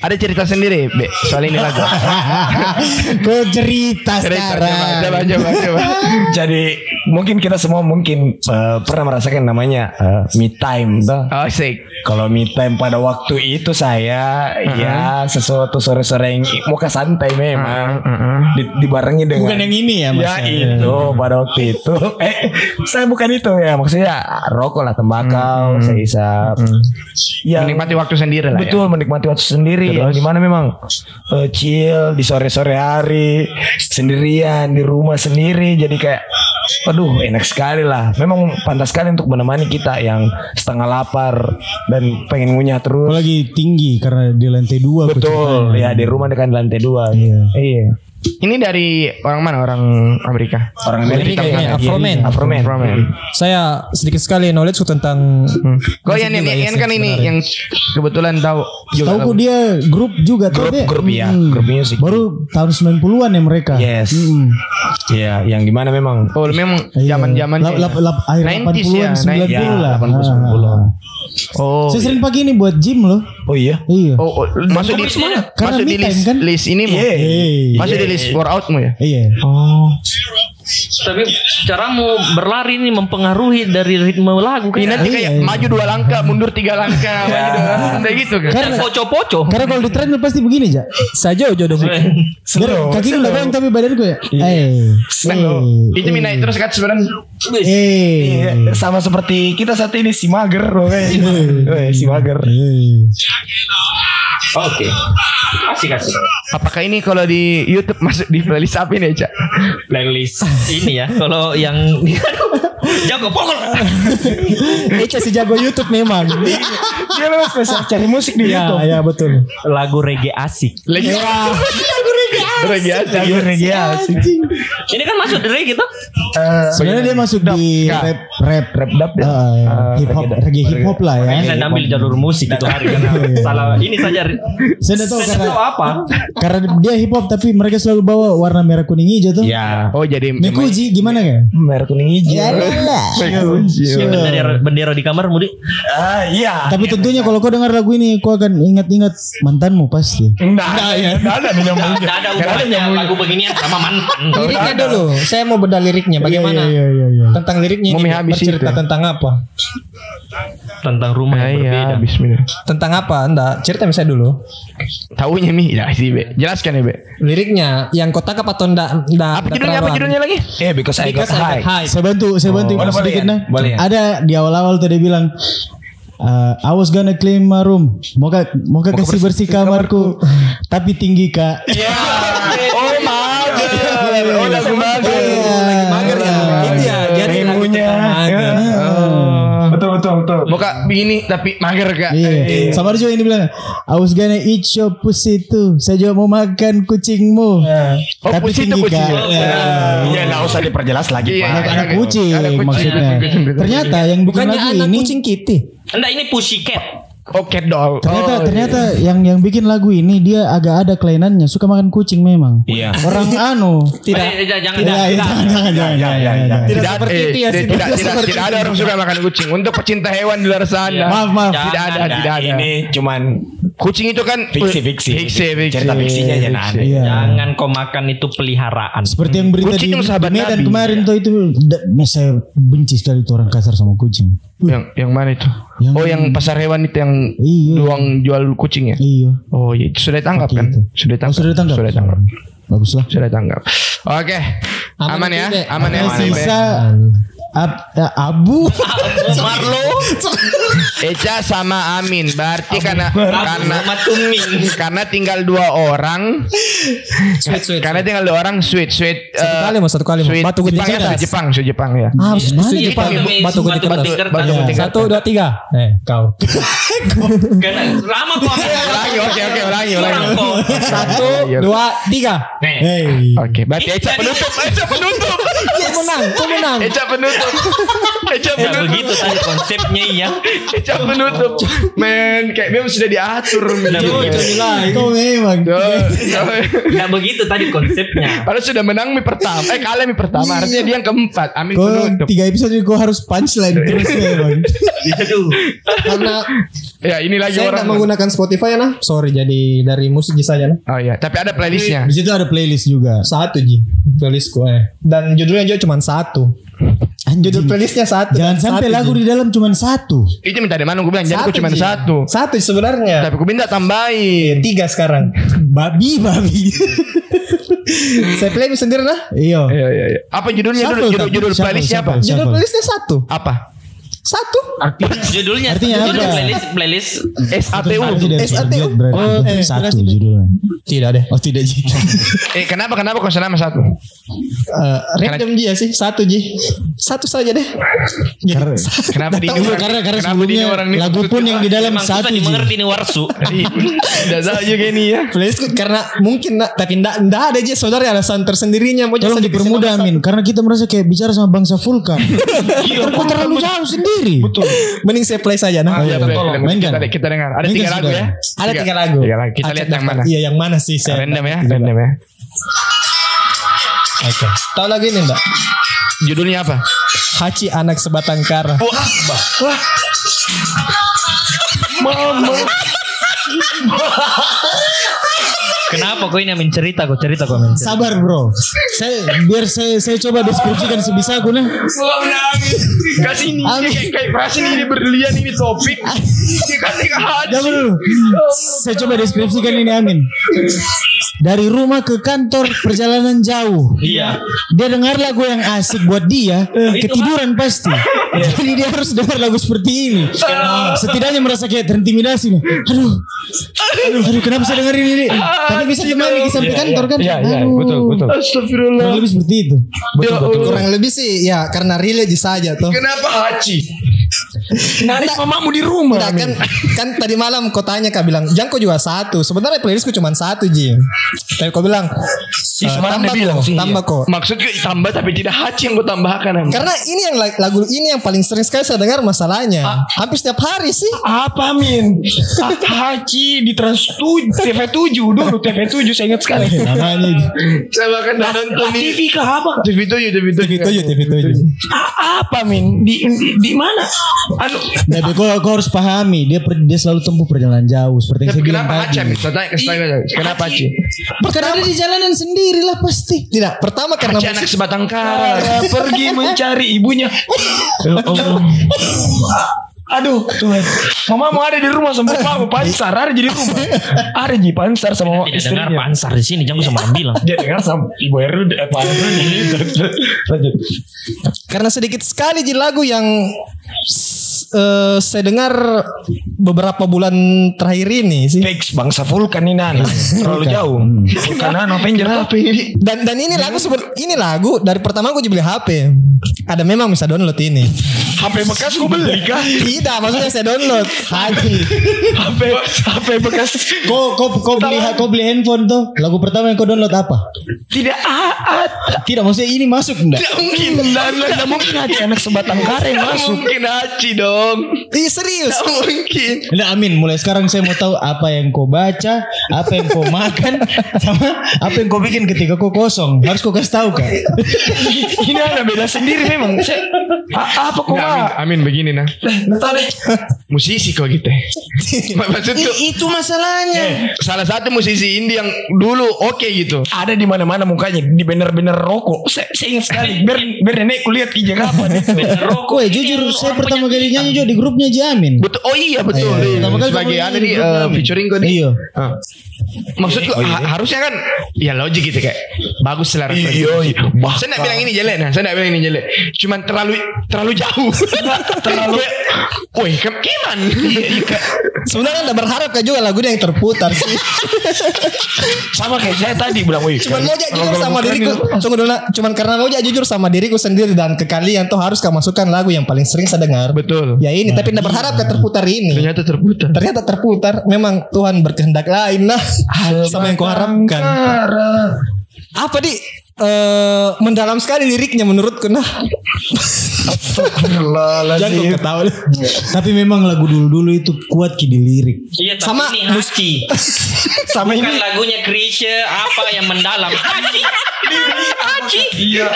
Ada cerita sendiri, Be, soal ini lagu. Kau cerita Cerita, coba, sekarang. coba, coba, coba. Jadi mungkin kita semua mungkin eh, pernah merasakan namanya eh, me time toh. Oh, sik. Kalau me time pada waktu itu saya ya sesuatu sore-sore yang muka santai memang Di- dibarengi dengan Bukan yang ini ya, Mas. Ya itu pada waktu itu eh saya bukan itu ya maksudnya rokok lah tembakau saya isap ya Menikmati waktu sendiri lah ya. betul menikmati waktu sendiri yang di mana memang eh, chill di sore-sore hari sendirian di rumah sendiri. Jadi kayak Waduh enak sekali lah. Memang pantas sekali untuk menemani kita Yang setengah lapar Dan pengen ngunyah terus. Apalagi tinggi karena di lantai dua. Betul. Ya di rumah dekat lantai dua. Iya. Iya Ini dari orang mana? Orang Amerika. Orang Amerika kayaknya, ya. Afroman. Iya, Afroman Afroman. Saya sedikit sekali knowledge tentang Kau yang ini, yang kan ini yang kebetulan tahu juga. Tahu kok dia grup juga tuh, Grup Dek. grup ya Hmm. Grup musik Baru tahun 90-an ya mereka. Yes Hmm. Iya Yang di mana memang Oh, memang Iya. zaman-zaman lap- lap- akhir 90s 80-an, ya, 90 Ya, lah. 80 Ah. 90 Oh. Saya sering pakai ini buat gym loh. Oh iya Iya. Oh, oh, masuk di Karena masuk di list kan? list ini. Iya. Masuk di list workoutmu ya? Iya. Oh Tapi caramu berlari ini mempengaruhi dari ritme lagu Ini kan. nanti Iya, kayak iya. maju dua langkah, mundur tiga langkah, maju dua langkah, kayak gitu kan? Karena Poco-poco. karena kalau di treadmill pasti begini aja. saja jodoh Biar kaki udah goyang tapi badan gue. Eh. Slow. Itu mi naik terus kan sebenarnya. Eh. Iya, sama seperti kita saat ini si mager oke. Weh, si mager. Oke. Asik asik. Apakah ini kalau di YouTube masuk di playlist apa ini Cak? Playlist ini ya. Kalau yang jago pokok. Eca si jago YouTube memang. Dia memang spesial cari musik di Ya, YouTube. ya betul. Lagu reggae asik. Lagi Aja. Lagu reggae asik. Ini kan masuk reggae tuh. Eh, Sebenarnya dia masuk di rap rap rap dap ya. Ah, hip hop reggae hip hop lah ya. Saya ambil jalur musik itu hari karena salah ini saja. Saya tidak tahu Saya karena tahu apa. karena dia hip hop tapi mereka selalu bawa warna merah kuning hijau tuh. Ya, Oh jadi Mekuji gimana ya? merah kuning hijau. Ini bendera bendera di kamar mudi. Ah, iya. Tapi tentunya kalau kau dengar lagu ini kau akan ingat-ingat mantanmu pasti. Enggak ada ya. Enggak ada nih nyambung. Tidak ada hubungannya lagu beginian sama mantan. Liriknya dulu. Saya mau bedah liriknya. Bagaimana Iya iya iya. iya. tentang liriknya Mau ini? mie habis Habis cerita tentang apa? Tentang rumah Ah, yang iya, berbeda. bismillah. Tentang apa? Enggak, cerita misalnya dulu. Taunya mi, ya sih be. Jelaskan ya be. Liriknya yang kau tangkap atau enggak enggak Apa judulnya? Apa judulnya lagi? Eh, because I got Because I got high. high. Saya bantu, saya bantu Mas, sedikit nah. Boleh? Ada di awal-awal tuh dia bilang uh, I was gonna clean my room. Moga moga kasih bersih kamarku. Tapi tinggi kak. Oh, mager. Oh, lagu mager. Betul betul. Muka begini tapi mager kak. Iya. Sama ada juga yang bilang I was gonna eat your pussy too. Saya juga mau makan kucingmu. Oh, Tapi pussy itu tinggi kucing. kak. Ya. Ya enggak usah diperjelas lagi, Iya, Pak. Anak, anak kucing, kucing. maksudnya. Ternyata yang bikin Bukannya lagu anak ini kucing kitty. Enggak ini pussycat. Cat doll. Ternyata Oh, ternyata yang yang bikin lagu ini dia agak ada kelainannya, suka makan kucing memang. Iya. Orang anu. Tidak, jangan, jangan, Tidak, jangan. jangan, jangan, jangan, jangan, jangan. Tidak Tidak, seperti eh, itu ya, tidak, tidak, tidak, tidak ada orang suka makan kucing. Untuk pecinta hewan di luar sana. Maaf, maaf. Jangan, Tidak ada, tidak ada. Ini cuman Kucing itu kan Fiksi, fiksi. Fiksi, fiksi. Cerita fiksinya nah. Iya. Jangan kau makan itu peliharaan. Seperti yang berita di, Medan kemarin tuh itu saya benci sekali tuh orang kasar sama kucing. Yang yang mana itu? Yang- oh, yang pasar hewan itu yang Iya. luang jual kucing ya? Iya. Oh, iya itu sudah ditangkap kan? Itu. Sudah Oh, ditangkap. sudah ditangkap. Sudah ditangkap. Baguslah. Sudah ditangkap. Oke. Aman, ya? Aman ya? Aman ya? Be? sisa ab- ya, abu. Marlo. Eca sama Amin. Berarti karena karena sama Tuming. karena tinggal dua orang. Sweet, sweet. Karena tinggal dua orang sweet sweet. Satu eh, kali mau satu kali mau. Sweet Batu Jepang ya, Jepang, sweet Jepang ya. Ah, harus mana? Sweet Jepang. Batu batu. Batu gunting Satu dua tiga. Eh kau. Karena lama kok. Ulangi, oke, oke, ulangi, ulangi. Satu dua tiga. Oke, berarti Eca penutup, Eca penutup. Kau menang. Kau menang. Eca penutup. Eca Ya begitu tadi konsepnya iya. Eca penutup. Men, kayak memang sudah diatur. men. Kau memang. Tuh, tuh. Enggak begitu tadi konsepnya. Padahal sudah menang mi pertama. Eh kalah mi pertama. Artinya dia yang keempat. Amin Kau penutup. tiga episode kau harus punchline terus memang. Aduh. Karena Ya ini lagi saya orang. menggunakan Spotify ya nah. Sorry jadi dari musik saja nah. Oh iya, tapi ada playlistnya. Di situ ada playlist juga. Satu ji playlistku eh. Dan judulnya juga cuma satu. Judul playlistnya satu. Jangan sampai satu, lagu di dalam cuma satu. Itu minta dari mana gue bilang. Jadi gue cuma satu. Satu sebenarnya. Tapi gue minta tambahin. Tiga sekarang. Babi, babi. Saya play sendiri nah. Iya. Iya iya iya. Apa judulnya Shuffle, dulu? Judul, judul Shuffle, playlistnya apa? shuffle. Judul playlistnya satu. Apa? Satu. Judulnya Artinya judul apa? playlist playlist S A T U. Itu dari SATU. Berarti. Oh, eh, satu judulnya. Tidak deh. Oh tidak Ji. Eh kenapa kenapa kau nama satu? Eh, random ji ya sih. Satu ji. Satu saja deh. Karena, Kenapa di ini orang? karena, karena ini sebelumnya orang ini lagu pun yang di dalam satu Ji. dimengerti nih warsu. Tidak tahu juga ini ya. Playlistku karena mungkin nah, tapi ndak ndak ada aja saudara alasan tersendirinya mau Tolong jadi dipermudah Amin Karena kita merasa kayak bicara sama bangsa vulkan Iya, terlalu jauh sendiri Betul Mending saya play saja nah. Ah, iya, iya. tolong. Mainkan. Kita, kita dengar. Ada tiga lagu ya. Ada tiga lagu. Tiga lagu. Kita Acet lihat yang mana. Iya yang mana sih saya? Random ya, random ya. Oke. Tahu lagi ini enggak? Judulnya apa? Hachi anak sebatang kara. Kenapa kau ini yang mencerita kau cerita kau mencerita. Sabar bro. Saya Biar saya saya coba deskripsikan sebisa aku nah. Kasih ini kayak kayak perasaan ini berlian ini topik. Dikasih ke hati. Jangan dulu. Saya coba deskripsikan ini Amin Dari rumah ke kantor Perjalanan jauh Iya. Dia dengar lagu yang asik buat dia Ketiduran pasti Jadi dia harus dengar lagu seperti ini Setidaknya merasa kayak terintimidasi nih. Aduh Aduh, aduh kenapa saya dengerin ini Tapi bisa temani sampai kantor kan Iya, iya, Aduh. betul, betul. Astagfirullah. Kurang lebih seperti itu Ya Allah. Kurang lebih sih ya karena relate saja tuh. Kenapa Haji? Narik mamamu di rumah. Enggak kan kan tadi malam kau tanya kak bilang Jangko juga satu sebenarnya playlistku cuma satu Ji tapi kau bilang Si eh, semalam tambah bilang kok sih. tambah kok Maksudnya tambah tapi tidak Haji yang gue tambahkan. Am. karena ini yang lag- lagu ini yang paling sering sekali saya dengar masalahnya hampir setiap hari sih Apa Min? Ha- Haji di Trans 7, TV7 dulu TV7 saya ingat sekali. Namanya itu. Saya bahkan nonton di TV kah apa? TV7 TV7. TV7 TV7 A- apa Min? Di, di di mana? Anu, Tapi kau, kau harus pahami dia per- dia selalu tempuh perjalanan jauh seperti yang saya bilang kenapa tadi. Haci Amin? Saya tanya, aja. Kenapa? Karena dia di jalanan sendiri lah pasti. Tidak, pertama karena Haci anak sebatang kara. Pergi mencari ibunya. Ya Allah. Aduh, Tuhan. Mama mau ada di rumah sama mama pansar ada di rumah. Ada di pansar sama Tidak dengar istrinya. pansar di sini, jangan sama bilang. Dia dengar sama ibu Heru eh, Pak Heru Lanjut. Karena sedikit sekali di lagu yang eh, saya dengar beberapa bulan terakhir ini sih. Fix bangsa Vulkan ini Nana. Terlalu jauh. Avenger apa ini? Dan dan ini lagu ini lagu dari pertama gue beli HP. Ada memang bisa download ini. HP bekas gue beli kah? Tidak, maksudnya saya download. Haji. HP HP bekas Kau kau kau beli kau beli handphone tuh. Lagu pertama yang kau download apa? tidak ada. Tidak maksudnya ini masuk enggak? Mungkin dan tidak mungkin ada anak sebatang kara yang masuk. Mungkin Haci dong. Ih serius. Mungkin. Enggak Amin, mulai sekarang saya mau tahu apa yang kau baca, apa yang kau makan, sama apa yang kau bikin ketika kau kosong. Harus kau kasih tahu kan? Ini ada beda sendiri memang. Saya, apa kok Nggak, Amin? Amin begini nah. Nggak deh. Musisi kok gitu. Maksudku itu masalahnya. salah satu musisi indie yang dulu oke gitu. Ada di mana-mana mukanya di banner-banner rokok. Saya, saya ingat sekali. Biar biar nenekku lihat kijang apa nih. Kau ya jujur saya pertama kali nyanyi juga di grupnya Jamin. Betul. Oh iya betul. Iya, iya. Pertama kali Sebagai ada ini di di eh, kami. featuring gue nih. Iya. Ah. Maksudku ha- harusnya kan ya logik gitu kayak bagus selera Iya, iya. Saya enggak bilang ini jelek nah, saya enggak bilang ini jelek. Cuman terlalu terlalu jauh. Terlalu Woi, ke kiman. Sebenarnya anda berharap kan juga lagunya yang terputar sih. Sama kayak saya tadi bilang, wih. Cuman kalau jujur sama diriku. Tunggu dulu. Cuman karena aja jujur sama diriku sendiri dan ke kalian tuh harus kamu masukkan lagu yang paling sering saya dengar. Betul. Ya ini, tapi tidak berharap kan terputar ini. Ternyata terputar. Ternyata terputar. Memang Tuhan berkehendak lain nah. sama yang kau harapkan. Apa di eh mendalam sekali liriknya menurutku nah. Jangan ketawa. Tapi memang lagu dulu-dulu itu kuat ki di lirik. Iya, tapi Sama ini. Sama Bukan ini. lagunya Krisya apa yang mendalam. Haci. Iya.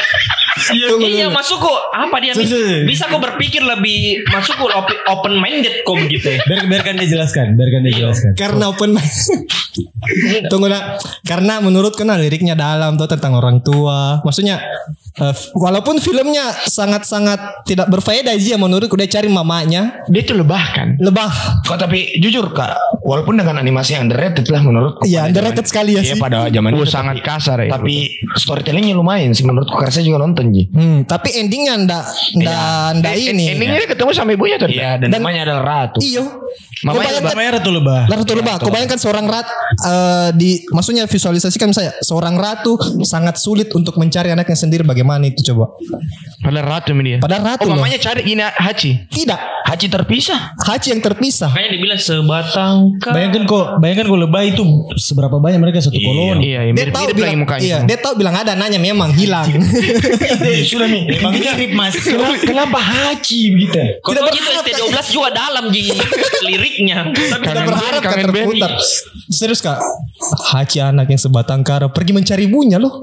Iya masuk kok apa dia sudah. bisa kok berpikir lebih masuk kok open minded kok begitu ya. Biar, biarkan dia jelaskan, biarkan dia jelaskan. Karena open mind. Tunggu nak. Karena menurutku nah liriknya dalam tuh tentang orang tua. Maksudnya eh, walaupun filmnya sangat-sangat tidak berfaedah aja menurutku dia cari mamanya Dia tuh lebah kan. lebah. Kok tapi jujur kak, walaupun dengan animasi yang underrated lah menurutku. Iya, underrated zaman- sekali ya Iya sih. pada zaman Oh, itu. sangat kasar ya. Tapi storytellingnya lumayan sih menurutku karena saya juga nonton Ji. Hmm, tapi endingnya ndak ndak ndak En- ini. Endingnya ketemu sama ibunya tuh. Iya dan, Dan- namanya adalah Ratu. Iyo. Mamanya Merah tuh lebah. Ratu lebah. Kau bayangkan seorang rat eh, di maksudnya visualisasikan saya seorang ratu sangat sulit untuk mencari anaknya sendiri bagaimana itu coba. Padahal ratu ini dia. Padahal ratu Oh loh. mamanya cari gini Haci. Tidak. Haji terpisah. Haji yang terpisah. Makanya dibilang sebatang kara. Bayangkan kok, bayangkan kok lebah itu seberapa banyak mereka satu koloni. Iya, Dia mirip, tahu bilang mukanya. iya, dia tahu bilang ada anaknya memang hilang. Sudah nih. Bang mirip mas. Kenapa, Haji begitu? Kok Tidak gitu berharap, ST12 juga dalam ji liriknya. Tapi Kangen berharap kan terputar. Serius kak, Haji anak yang sebatang kara pergi mencari ibunya loh.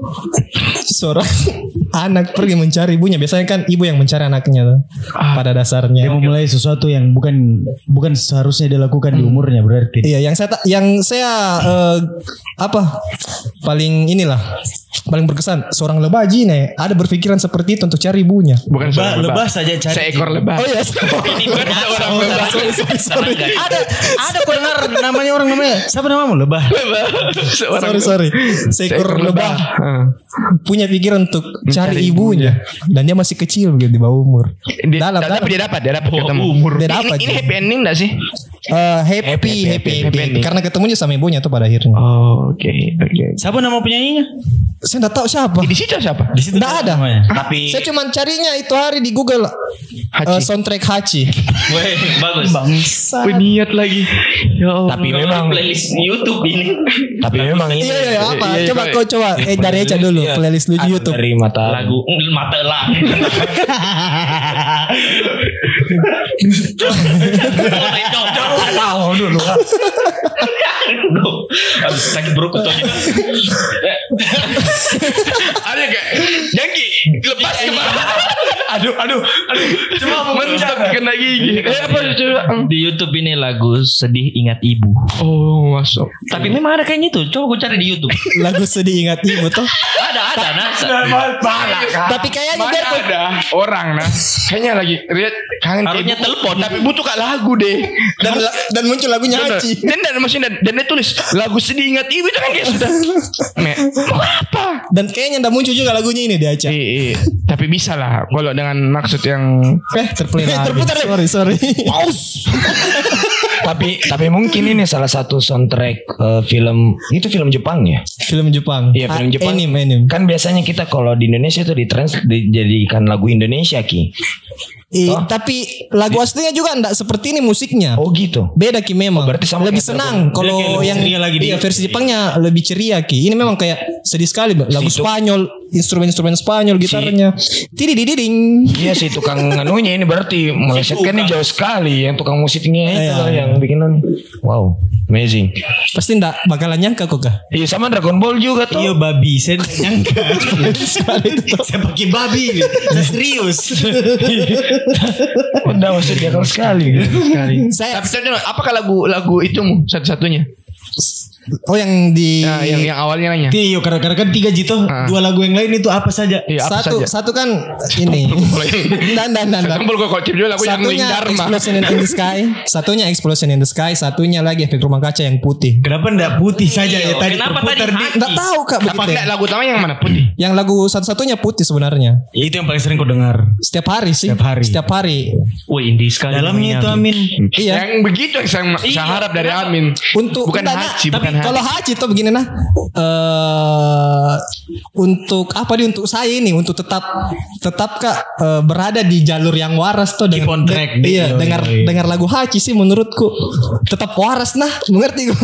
Seorang anak pergi mencari ibunya. Biasanya kan ibu yang mencari anaknya tuh. Pada dasarnya. Dia memulai sesuatu yang bukan bukan seharusnya dilakukan di umurnya berarti. Iya, yang saya yang saya eh, apa paling inilah paling berkesan seorang lebah Ji, nih ada berpikiran seperti itu untuk cari ibunya. Bukan Lebah, lebah saja cari. Seekor lebah. Oh iya, ini bukan orang orang sorry, ada ada kok dengar namanya orang namanya siapa namamu lebah sorry sorry, seekor lebah Ah. punya pikiran untuk cari Mencari ibunya dan dia masih kecil begitu di bawah umur. Dia, dalam tapi dalam dia dapat, dia dapat ketemu. Dia Ini- dapat, Ini, Ji. happy ending enggak sih? Eh, happy, happy, happy, happy ending. karena ketemunya sama ibunya tuh pada akhirnya. Oh, oke, oke. siapa nama penyanyinya Saya nggak tahu siapa. Di situ siapa? di situ Nggak ada. namanya. Tapi Saya cuma carinya itu hari di Google Haji. eh, soundtrack Hachi. Weh, bagus. Wih, niat lagi. Ya Allah. tapi memang playlist YouTube ini. tapi memang ini Iya, iya, iya, apa? Iya, coba iya. kau coba eh dari aja dulu Iya. playlist lu di YouTube. dari mata Lagu mm, mata lah. tahu dulu Aduh, sakit perut tuh. Ada kayak Jangki lepas ke bawah. ada aduh, aduh, aduh. Cuma Mentok kena gigi. Eh apa coba? Di YouTube ini lagu sedih ingat ibu. Oh masuk. Tapi memang ada kayaknya itu. Coba gue cari di YouTube. Lagu sedih ingat ibu tuh. ada ada nah. Tapi kayaknya biar ada orang nah Kayaknya lagi Lihat kangen kayak Harusnya ibu. telepon. Tapi butuh kak lagu deh dan, dan muncul lagunya Bener. Haji. Dan dan maksudnya dan, dan dia tulis lagu sedih ingat ibu itu kan kayak sudah. Mau apa? Dan kayaknya ndak muncul juga lagunya ini di Aceh. Eh, eh, tapi bisa lah kalau dengan maksud yang Eh. Terputar Sorry sorry. tapi tapi mungkin ini salah satu soundtrack eh, film itu film Jepang ya. Film Jepang. Iya film Ah, Jepang. Anime anime. Kan biasanya kita kalau di Indonesia itu ditrans dijadikan lagu Indonesia ki. Eh, tapi lagu aslinya juga ndak seperti ini musiknya. Oh gitu. Beda ki memang. Oh, berarti sama lebih senang kalau yang ceria lagi iya, di- versi Jepangnya lebih ceria ki. Ini memang kayak sedih sekali lagu Situ. Spanyol, instrumen-instrumen Spanyol gitarnya. Tidih diding. Iya sih tukang nganunya ini berarti melesetkannya jauh sekali yang tukang musiknya itu iya. Yang bikinan. Wow, amazing. Pasti ndak bakalan nyangka kok kah? Iya sama Dragon Ball juga tuh. Iya babi, saya nggak nyangka. saya pakai babi, saya serius. Udah maksudnya kalau sekali. Saya tapi contoh, apakah lagu lagu itu mu satu-satunya? Oh yang di Nah, yang yang awalnya nanya. Iya, karena kan tiga jito, Ah. dua lagu yang lain itu apa saja? Iya, apa satu saja? satu kan ini. Dan dan dan. dan. Kumpul gue kocip juga lagu yang Satunya Dharma. Explosion in the Sky, satunya Explosion in the Sky, satunya lagi efek rumah kaca yang putih. Kenapa enggak putih saja ya tadi Kenapa tadi di hati? Nggak tahu kak Apa begitu. enggak lagu utamanya yang mana putih? Yang lagu satu-satunya putih sebenarnya. Ya, itu yang paling sering kau dengar. Setiap hari sih. Setiap hari. Setiap hari. Wih, indie sekali. Dalamnya itu. Amin. Iya. Yang begitu yang saya, saya harap dari Amin. Untuk bukan enggak, haji, bukan kalau haji. tuh begini nah. eh untuk apa nih untuk saya ini untuk tetap tetap kak eh, berada di jalur yang waras tuh Keep on track, de- iya, dengar dengar lagu haji sih menurutku tetap waras nah mengerti gue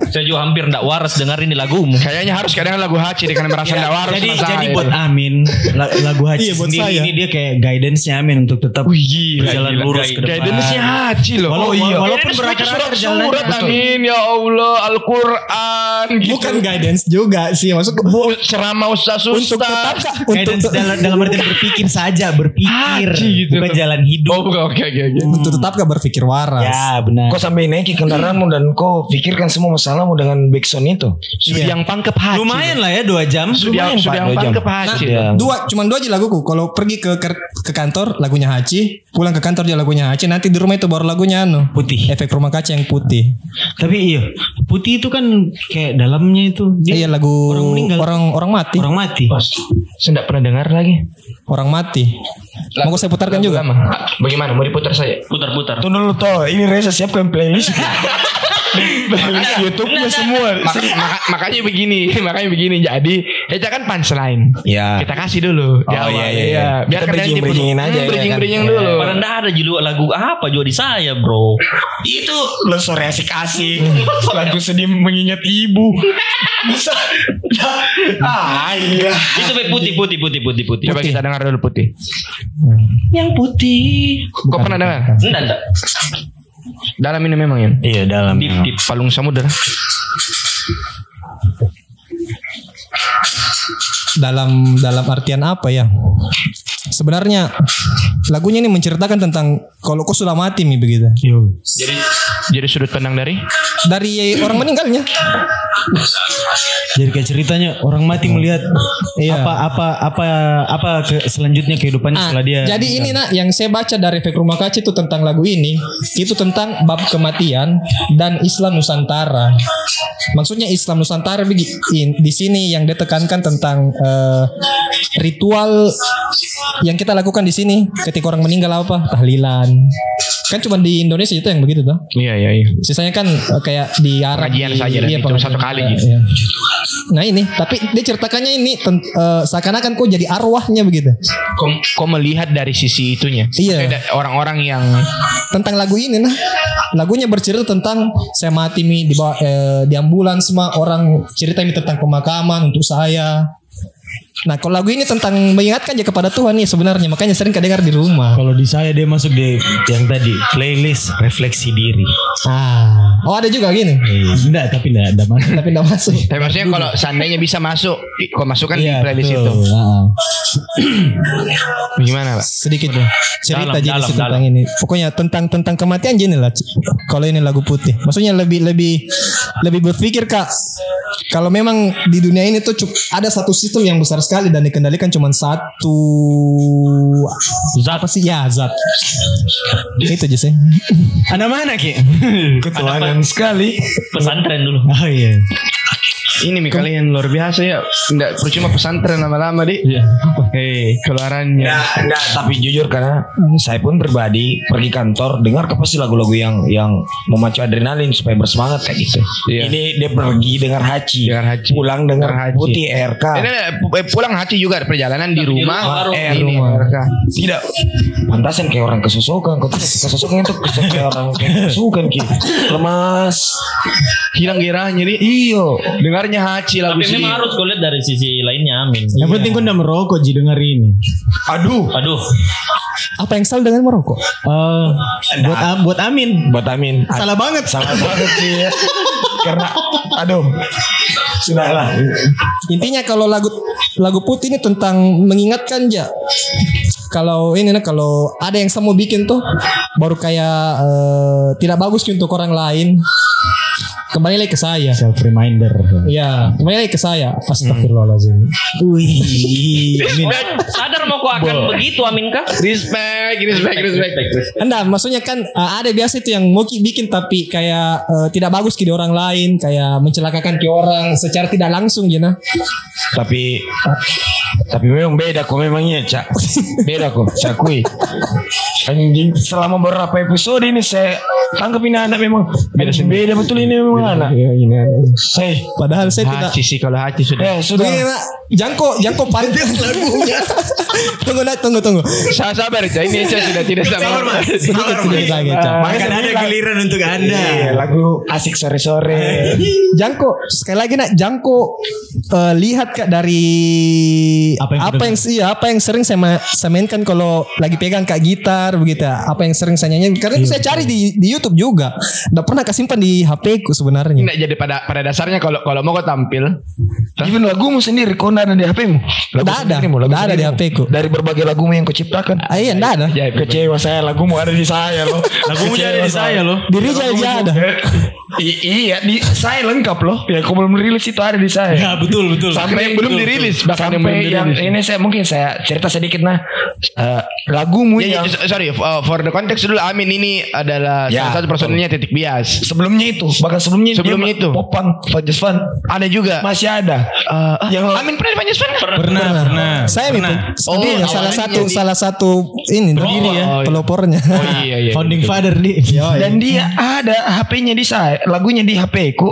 Saya juga hampir ndak waras dengar ini lagumu. Kayaknya harus kadang lagu haji karena merasa enggak waras jadi jadi saya. buat Amin la- lagu haji Iya, sendiri saya. ini dia kayak guidance-nya Amin untuk tetap Wih, gila, berjalan gila. lurus ke depan. Guidance-nya haji loh. Walau- oh iya. walaupun baca surat surat amin ya Allah Al-Quran gitu. bukan guidance juga sih maksudku Bu, ceramah ustaz untuk tetap ustaz. kak untuk Guidance dalam dalam artian berpikir saja, berpikir, Haji gitu. bukan jalan hidup. Oh, oke oke oke. untuk tetap kak berpikir waras Ya benar. Kau sampai naiki kendaraanmu dan kau pikirkan semua masalahmu dengan backsound itu. Sudah yang pangkep haji. Lumayan lah ya dua jam. Sudah yang dua jam. pangkep haji. Sudah. dua cuman dua aja laguku kalau pergi ke ke, ke kantor lagunya haji pulang ke kantor dia lagunya haji nanti di rumah itu baru lagunya anu Putih. efek rumah kaca yang putih Tapi iya, putih itu kan kayak dalamnya itu dia iya lagu orang meninggal. orang orang mati orang mati. Saya tidak pernah dengar lagi. Orang mati mau saya putarkan juga Lama. Bagaimana? Mau diputar saya? Putar-putar. Tunggu dulu toh, ini Reza siapkan playlist. playlist YouTube-nya semua. Maka- maka- makanya begini, makanya begini. Jadi, kita kan punchline. Ya. Kita kasih dulu. Oh, awal, iya, iya, iya. Biar Kita kalian bridging- bridgingin aja Hmm, ya Bridging kan? bridging Iya. dulu. Padahal ada judul lagu apa juga di saya, bro. itu lo sore asik-asik. Lagu sedih mengingat ibu. Bisa. ah iya. Itu putih, putih, putih, putih, putih. Coba kita dengar dulu putih. Yang putih. Kok pernah dengar? Enggak, enggak. Dalam ini memang ya. Iya dalam. Deep, deep. Palung samudera. dalam dalam artian apa ya sebenarnya lagunya ini menceritakan tentang kalau kau sudah mati nih begitu Jadi jadi sudut pandang dari dari orang meninggalnya Jadi kayak ceritanya orang mati melihat Iya. apa apa apa apa ke, selanjutnya kehidupannya Ah, setelah dia. jadi ini nak yang saya baca dari efek rumah kaca itu tentang lagu ini itu tentang bab kematian dan Islam Nusantara. Maksudnya Islam Nusantara di sini yang ditekankan tentang eh, ritual yang kita lakukan di sini ketika orang meninggal apa tahlilan. Kan cuma di Indonesia itu yang begitu tuh. Iya iya iya. Sisanya kan eh, kayak di Arab Pengajian di, saja itu pengajian. satu kali gitu. Iya. Nah ini, tapi dia ceritakannya ini eh, seakan-akan kok jadi arwahnya begitu. Kok, kok melihat dari sisi itunya? Iya. Orang-orang yang Tentang lagu ini nah, lagunya bercerita tentang saya mati mi di bawah eh, di ambulans semua orang cerita ini tentang pemakaman untuk saya. Nah kalau lagu ini tentang mengingatkan aja kepada Tuhan nih sebenarnya makanya sering kedengar di rumah. Kalau di saya dia masuk di yang tadi playlist refleksi diri. Ah, oh ada juga gini. Enggak, tapi enggak ada mana. Tapi enggak masuk. Tapi maksudnya kalau seandainya bisa masuk, kok masukkan di Iya, playlist betul. itu. Heeh. Gimana pak? sedikit cerita Dalam, jadi dalam, dalam. tentang ini. Pokoknya tentang tentang kematian gini lah. Kalau ini lagu putih, maksudnya lebih lebih lebih berpikir kak. Kalau memang di dunia ini tuh ada satu sistem yang besar sekali dan dikendalikan cuma satu Zat. apa sih ya zat. Itu aja sih. Ada mana Ki? Ketuhanan sekali. Pesantren dulu. Oh iya. Ini nih kalian luar biasa ya. Enggak percuma pesantren lama-lama di. Iya. Hei, keluarannya. Nggak, nggak, tapi jujur karena saya pun pribadi pergi kantor dengar ke pasti lagu-lagu yang yang memacu adrenalin supaya bersemangat kayak gitu. Iya. Ini dia pergi dengar haji, Dengar haji. pulang dengar Dengar haji. putih RK. Ini eh, pulang haji juga perjalanan di rumah. eh, Ini ini RK. Tidak pantasan kayak orang tuh kesosokan itu kayak orang kesukan ki Lemas Hilang gairahnya di. Iyo Dengarnya haji lagu Tapi sih. memang harus kau lihat dari sisi lainnya Amin. Yang penting kau udah merokok Ji denger ini. Aduh Aduh. Apa yang salah dengan merokok? Eh, buat Am- buat Amin. Buat Amin Salah banget. Salah banget sih ya Karena Aduh Sudahlah Intinya kalau lagu lagu putih ini tentang mengingatkan aja. Kalau ini nah kalau ada yang saya mau bikin tuh baru kayak eh, tidak bagus untuk orang lain. Kembali lagi ke saya. Self reminder. Ya, kembali lagi ke saya. Astagfirullahaladzim. Wih. Amin. Sadar mau kau akan begitu Amin kah? Respect, respect, respect. Enggak, maksudnya kan eh, ada biasa itu yang mau ki bikin tapi kayak eh, tidak bagus ke orang lain, kayak mencelakakan ke orang secara tidak langsung ya nah. Tapi Tapi memang beda kok memangnya cak Beda kok Saya akui Anjing Selama beberapa episode ini Saya tangkap ini anak memang Beda, beda betul ini memang anak Iya, ini. Hei Padahal saya tidak Haji sih kalau haji sudah. Eh sudah nak. Jangko, Jangko pantas lagunya. tunggu, nak, tunggu, tunggu. Saya sabar Cak. Ini saya sudah tidak sabar. Sedikit sedikit lagi, Cak. Akan ada giliran untuk Anda. Iya, lagu asik sore-sore. Jangko, sekali lagi nak, Jangko eh, lihat kak dari Apa yang apa yang iya, apa yang sering saya, saya mainkan kalau lagi pegang kak gitar begitu ya. Apa yang sering saya nyanyiin karena itu saya cari di di YouTube juga. Nggak pernah kesimpan di HP ku sebenarnya. Nggak jadi pada pada dasarnya kalau kalau mau kau tampil Even lagumu sendiri kau ada di HP-mu? Lagu Nggak ada. Nggak ada di. HP-ku. Dari berbagai lagumu yang kau ciptakan. Ah, iya, enggak ada. Ya, kecewa saya lagumu ada di saya loh. Lagumu jadi di saya loh. Di Rijal dia ada. I- iya di saya lengkap loh. Ya kau belum rilis itu ada di saya. Ya betul betul. sampai yang belum dirilis bahkan Sampai yang dirilis. ini saya mungkin saya cerita sedikit nah Eh, lagumu Ya, yang ya, sorry, uh, for the context dulu Amin ini adalah Ya, salah satu personilnya titik bias. sebelumnya itu bahkan sebelumnya Sebelumnya dia itu. popang Fajas Fan Ada juga. masih ada Uh, yang Amin pernah di Panjus Fan? Pernah pernah. Saya itu Oh, ini salah awalnya satu jadi- salah satu ini Pendiri ya? Oh, iya. pelopornya. Oh iya iya. Founding father di. dan dia ada HP-nya di saya lagunya di HP ku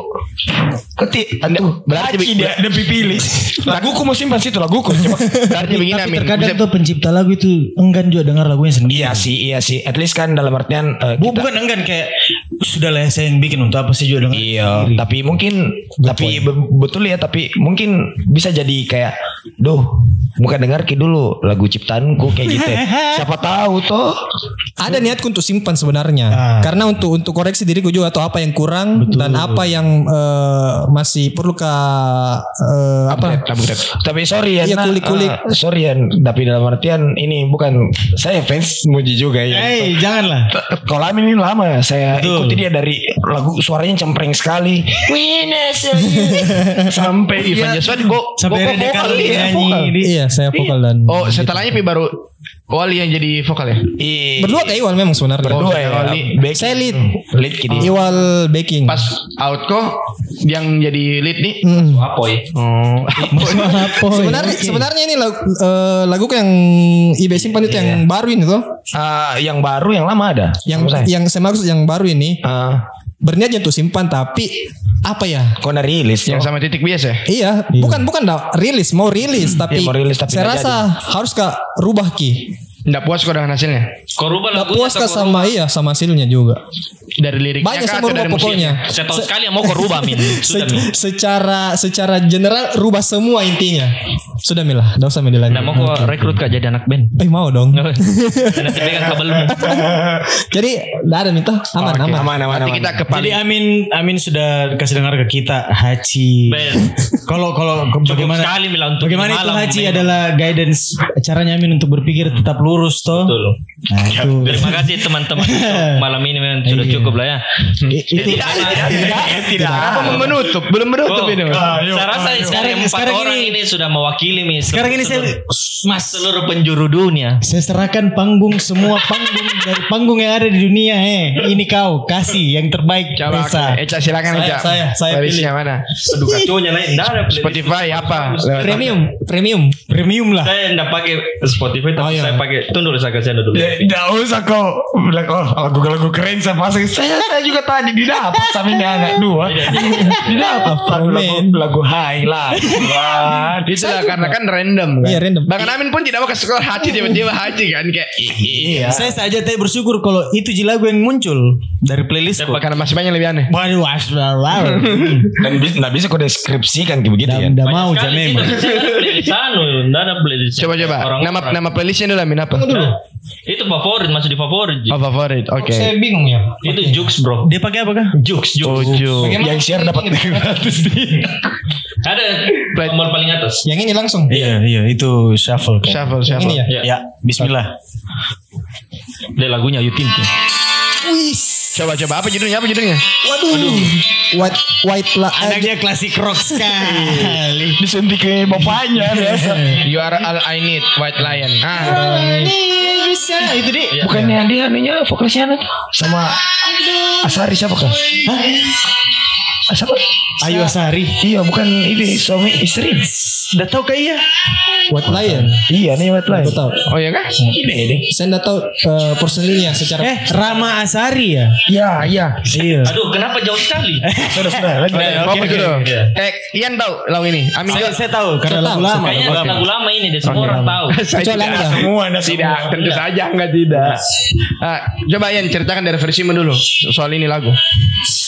ketik aduh berarti berarti be- dia dia pilih laguku mau simpan situ laguku. Berarti begini Tapi Amin. terkadang Bisa- tuh pencipta lagu itu enggan juga dengar lagunya sendiri. iya sih iya sih at least kan dalam artian kita- bukan enggan kayak sudah lah saya yang bikin untuk apa sih juga dengar. Iya, tapi mungkin tapi be- betul ya, tapi mungkin bisa jadi kayak, duh, muka dengar ki dulu lagu ciptaanku kayak gitu. ya. Siapa tahu toh. Ada niatku untuk simpan sebenarnya. Ah. Karena untuk untuk koreksi diriku juga atau apa yang kurang dan apa yang eh, masih perlu ke eh, apa? Tapi sorry ya, Iya, Nak. kulik-kulik. Eh, sorry ya, tapi dalam artian ini bukan saya fans muji juga ya. Eh, janganlah. Kalau ini lama saya Betul. ikuti dia dari lagu suaranya cempreng sekali. Wines sampai Ivan Jaswan go Sampai go- vokal. di Iya, saya vokal dan Oh setelahnya Pi baru Wali yang jadi vokal ya? I- berdua kayak Iwal memang sebenarnya. berdua ya. Wali. Backing. Saya lead. Lead kini. Iwal backing. Pas out kok yang jadi lead nih. Hmm. Apa ya? Oh. sebenarnya sebenarnya ini lagu eh, lagu yang IB simpan itu yang baru ini tuh. Ah, yang baru yang lama ada. Yang yang saya maksud yang baru ini Ah, berniat untuk simpan tapi apa ya? kok udah rilis yang sama titik bias ya? Iya, bukan bukan dah rilis mau rilis tapi, Iya, mau rilis tapi saya rasa harus kak rubah ki. Nggak puas kok dengan hasilnya? Kau rubah Gak lagunya puas atau kah sama iya sama hasilnya juga. Dari liriknya Banyak kah dari musiknya? pokoknya. Saya tahu sekali yang mau kau rubah min. Sudah Se- min. secara secara general rubah semua intinya. Sudah milah, tidak usah dilanjut. Nah mau kau rekrut kak jadi anak band. Eh mau dong. Nanti pegang kabelmu. Jadi tidak ada minta aman Oke, aman. aman, aman, Nanti kita ke Jadi paling Amin Amin sudah kasih dengar ke kita Haji. Ben. Kalau kalau bagaimana sekali bilang untuk bagaimana itu Haji adalah guidance caranya Amin untuk berpikir tetap lurus toh. Betul. Nah, itu. Terima kasih teman-teman malam ini memang sudah cukup lah ya. I- itu tidak. Apa mau menutup? Belum menutup Oh, ini. saya rasa sekarang empat sekarang orang ini- ini sudah mewakili mi Sekarang ini saya Mas seluruh penjuru dunia. saya serahkan panggung semua panggung dari panggung yang ada di dunia eh. Ini kau kasih yang terbaik Coba Reza. Eca silakan Eca. saya- saya Playlistnya mana? Aduh kacaunya lain. Spotify apa? Premium, premium. Premium lah. Saya enggak pakai Spotify tapi Oh, iya. saya pakai tunggu dulu saya kasih Anda dulu. Tidak usah kok bilang oh lagu-lagu keren saya pasang. Saya, saya juga tadi didapat sama ini anak dua. didapat lagu-lagu lagu high lah. Wah, Itulah karena kan random kan. Iya, random. Bang Amin pun tidak mau ke sekolah haji tiba-tiba haji kan kayak iya. Saya saja tadi bersyukur kalau itu lagu yang muncul dari playlist. Karena masih banyak lebih aneh. Waduh. Dan nggak bisa kok deskripsikan kayak begitu ya. Udah mau Sekali jam sih, memang. tapi saya nggak ada playlist anu, nggak ada playlist. Coba coba. Nama nama playlistnya dulu Amin apa? Nah, Itu favorit masuk di favorit. Ji. Oh favorit. Oke. bingung ya. Itu Jux bro. Dia pakai apa kah? Jux Jux. Tujuh. Yang share dapat gratis nih. Ada tombol paling atas. Yang ini langsung. Iya, iya, itu shuffle. kan. Shuffle Yang shuffle. ini ya. Ya. Ya, bismillah. Dia lagunya Ayu Ting Ting. Coba coba apa judulnya? Apa judulnya? Waduh. White white lah. Anaknya klasik rock sekali. Disuntik ke bapaknya biasa. You are all I need, White Lion. Ah. bisa itu deh. Iya, Bukannya dia anunya vokalisnya tuh sama Asari siapa kan? Hah? Siapa? Ayu Asari. Iya bukan ini suami istri. Udah tahu kah iya? White lion. Iya nih White Lion. Aku tahu. Oh ya kah? Saya tidak tahu uh, personilnya secara Eh, Rama Asari ya? Iya iya. Iya. Aduh, kenapa jauh sekali? Sudah sudah lagi. Fokus dulu. Eh, Ian tahu lagu ini? Amin Saya, saya tahu karena lagu lama. Kayaknya lagu lama. lagu lama ini deh semua orang tahu. Saya Kecuali tidak. Anda. Semua ada Tidak, tentu saja enggak tidak. Ah, coba Ian ceritakan dari versimu dulu soal ini lagu.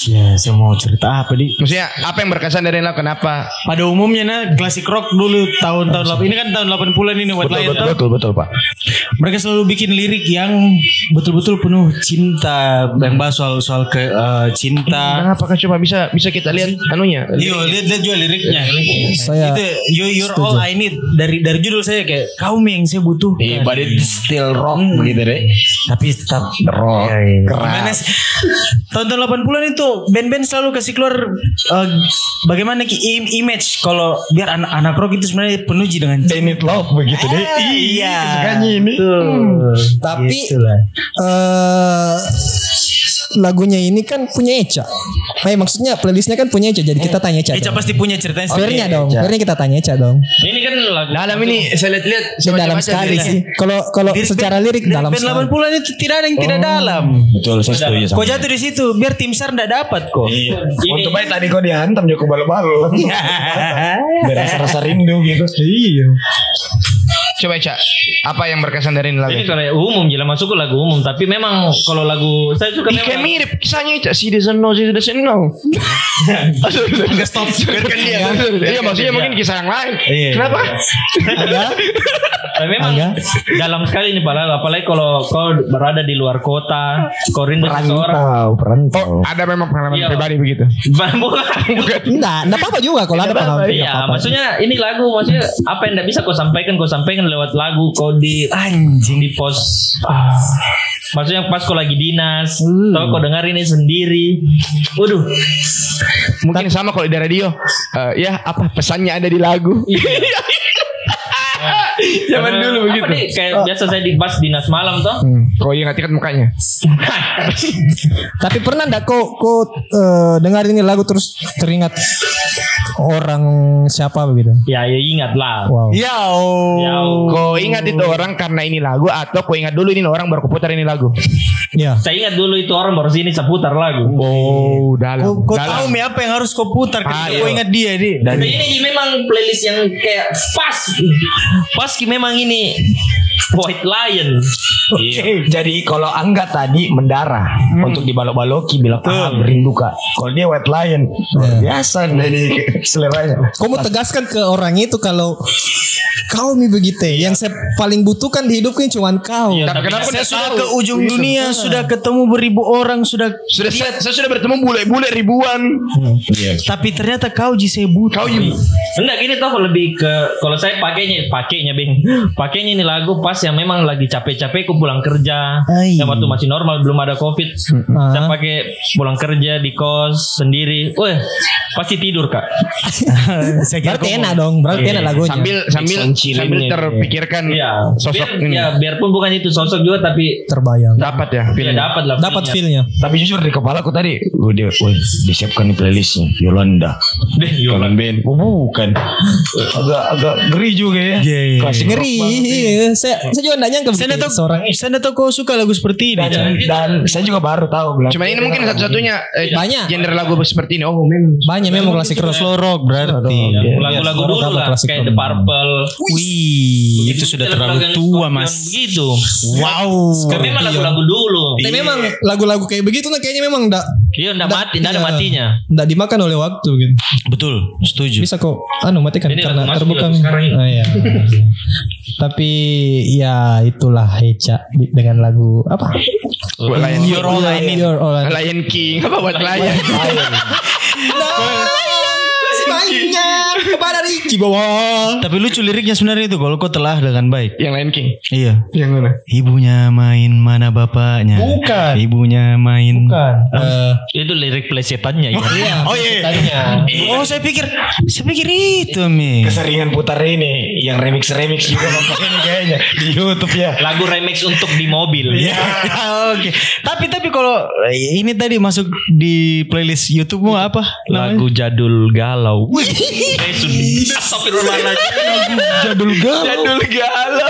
Ya, saya mau cerita apa di? Maksudnya apa yang berkesan dari lagu? Kenapa? Pada umumnya nah klasik rock dulu tahun-tahun 80 ini kan tahun 80-an ini White Lion Betul betul betul Pak. Mereka selalu bikin lirik yang betul-betul penuh cinta, yang bahas soal soal ke eh, cinta. Nah, apakah coba bisa bisa kita lihat anunya? Yo, lihat lihat juga liriknya. Saya itu you, you're all I need dari dari judul saya kayak kau yang saya butuh. Iya, but it's still rock begitu deh. Tapi tetap Rock. Gimana sih? Tahun-tahun 80-an itu band-band selalu kasih keluar eh, bagaimana image kalau biar anak-anak rock itu sebenarnya penuh dengan They need love begitu deh. Iya. Kesukaannya ini. tapi Itulah. eh lagunya ini kan punya Eca. Eh maksudnya playlistnya kan punya Eca. Jadi kita tanya Eca. Eca dong. pasti punya ceritanya Fairnya sendiri. dong. Fairnya kita tanya Eca dong. Ini kan lagu Dalam ini saya lihat-lihat dalam sekali sih. Kalau kalau secara lirik dalam band sekali. 80-an itu tidak ada yang tidak dalam. Betul saya setuju sama. Kau jatuh di situ biar tim SAR tidak dapat kok. Iya. Untuk baik tadi kau dihantam Joko balo-balo. Biar rasa-rasa rindu gitu. Iya. Coba Eca, apa yang berkesan dari ini lagu? Ini kalau umum jelas masuk ke lagu umum tapi memang kalau lagu saya suka Ih, kayak memang mirip kisahnya Eca. Si doesn't know, si doesn't know. Agak stop. Biarkan dia. Iya maksudnya mungkin kisah yang lain. Iya. Kenapa? tapi memang dalam sekali ini padahal apalagi kalau kau berada di luar kota, kau rindu seseorang. perantau. Oh, ada memang pengalaman Iya. pribadi begitu. Bukan. Enggak, enggak apa-apa juga kalau ada pengalaman. Iya, maksudnya ini lagu maksudnya apa yang tidak bisa kau sampaikan kau sampaikan lewat lagu kau di Anjing. di pos. Maksudnya pas kau lagi dinas, Hmm. atau kau dengar ini sendiri. Waduh, Mungkin sama kalau di radio. Eh, ya apa pesannya ada di lagu. Zaman dulu apa begitu. nih, kayak biasa saya di pas dinas malam toh. Hmm. Kau ingat-ingat mukanya. Tapi pernah enggak kau kau eh, dengar ini lagu terus teringat orang siapa begitu? Ya, ya ingat lah. Wow. Ya, Ya, Kau ingat itu orang karena ini lagu atau kau ingat dulu ini orang baru keputar ini lagu? Ya. saya ingat dulu itu orang baru sini seputar lagu. Oh, dalam. Kau, kau dalam. tahu mi apa yang harus kau putar ketika Ayo. kau ingat dia di. Tapi ini memang playlist yang kayak pas. Pas ki memang ini White Lion. Iya. Jadi kalau Angga tadi mendarah untuk dibalok-baloki bilang ah merindu kak. Kalau dia white lion luar biasa dari seleranya. Kau mau tegaskan ke orang itu kalau kau mi begitu yang saya paling butuhkan di hidupku ini cuma kau. Tapi kenapa Saya sudah tahu? ke ujung dunia, sudah ketemu beribu orang, sudah Sudah saya, saya sudah bertemu bule-bule ribuan. tapi ternyata kau ji saya butuh. Kau juga. Enggak gini toh lebih ke kalau saya pakainya pakainya Bing. Pakainya ini lagu pas yang memang lagi capek-capek pulang kerja. Yang waktu masih normal belum ada Covid. Saya pakai pulang kerja di kos sendiri. Wah, pasti tidur, Kak. saya kira Berarti enak dong, berarti enak lagunya. Sambil sambil chillingnya sambil itu. terpikirkan Iya. sosok biar, ini. Ya, biarpun bukan itu sosok juga tapi terbayang. Dapat ya ya feelnya. dapat lah. Dapat feelnya. Tapi jujur di kepala aku tadi udah woi, disiapkan di playlistnya Yolanda. Deh, Yolanda Ben. Oh, bukan. Agak agak ngeri juga ya. Iya, iya. Ngeri. Iya. Saya saya juga enggak nyangka Saya tahu seorang Saya nggak tahu kau suka lagu seperti ini. Dan, dan saya juga baru tahu bilang. Cuma ini mungkin satu-satunya eh, Banyak. genre lagu seperti ini. Oh, memang. banyak memang klasik rock. Slow rock berarti. Ya, Lagu-lagu dulu lah klasik kayak rock? The Purple. Wih, itu sudah terlalu tua mas. Begitu. Wow. Kan memang lagu-lagu dulu. Tapi memang lagu-lagu kayak begitu nah kayaknya memang enggak Iya, enggak mati, enggak ada iya. matinya. enggak dimakan oleh waktu gitu. Betul, setuju. Bisa kok anu matikan Ini karena terbuka. Oh, iya. Tapi ya itulah Heca dengan lagu apa? Lion You're all I need. You're all I need. Lion King apa buat Lion? Semuanya kepada Ricky bawah. Tapi lucu liriknya sebenarnya itu kalau kau telah dengan baik. Yang Lion King. Iya. Yang mana? Ibunya main mana bapaknya? Bukan. Ibunya main. Bukan. Eh, Itu lirik plesetannya ya. Oh iya. tanya. Oh saya pikir, saya pikir itu mi. Keseringan putar ini yang remix remix juga ini kayaknya di YouTube ya. Lagu remix untuk di mobil. Iya. Oke. Tapi tapi kalau ini tadi masuk di playlist YouTube-mu apa? Lagu jadul galau. Eh, sudah. Astagfirullahaladzim. jadul galau. Jadul galau.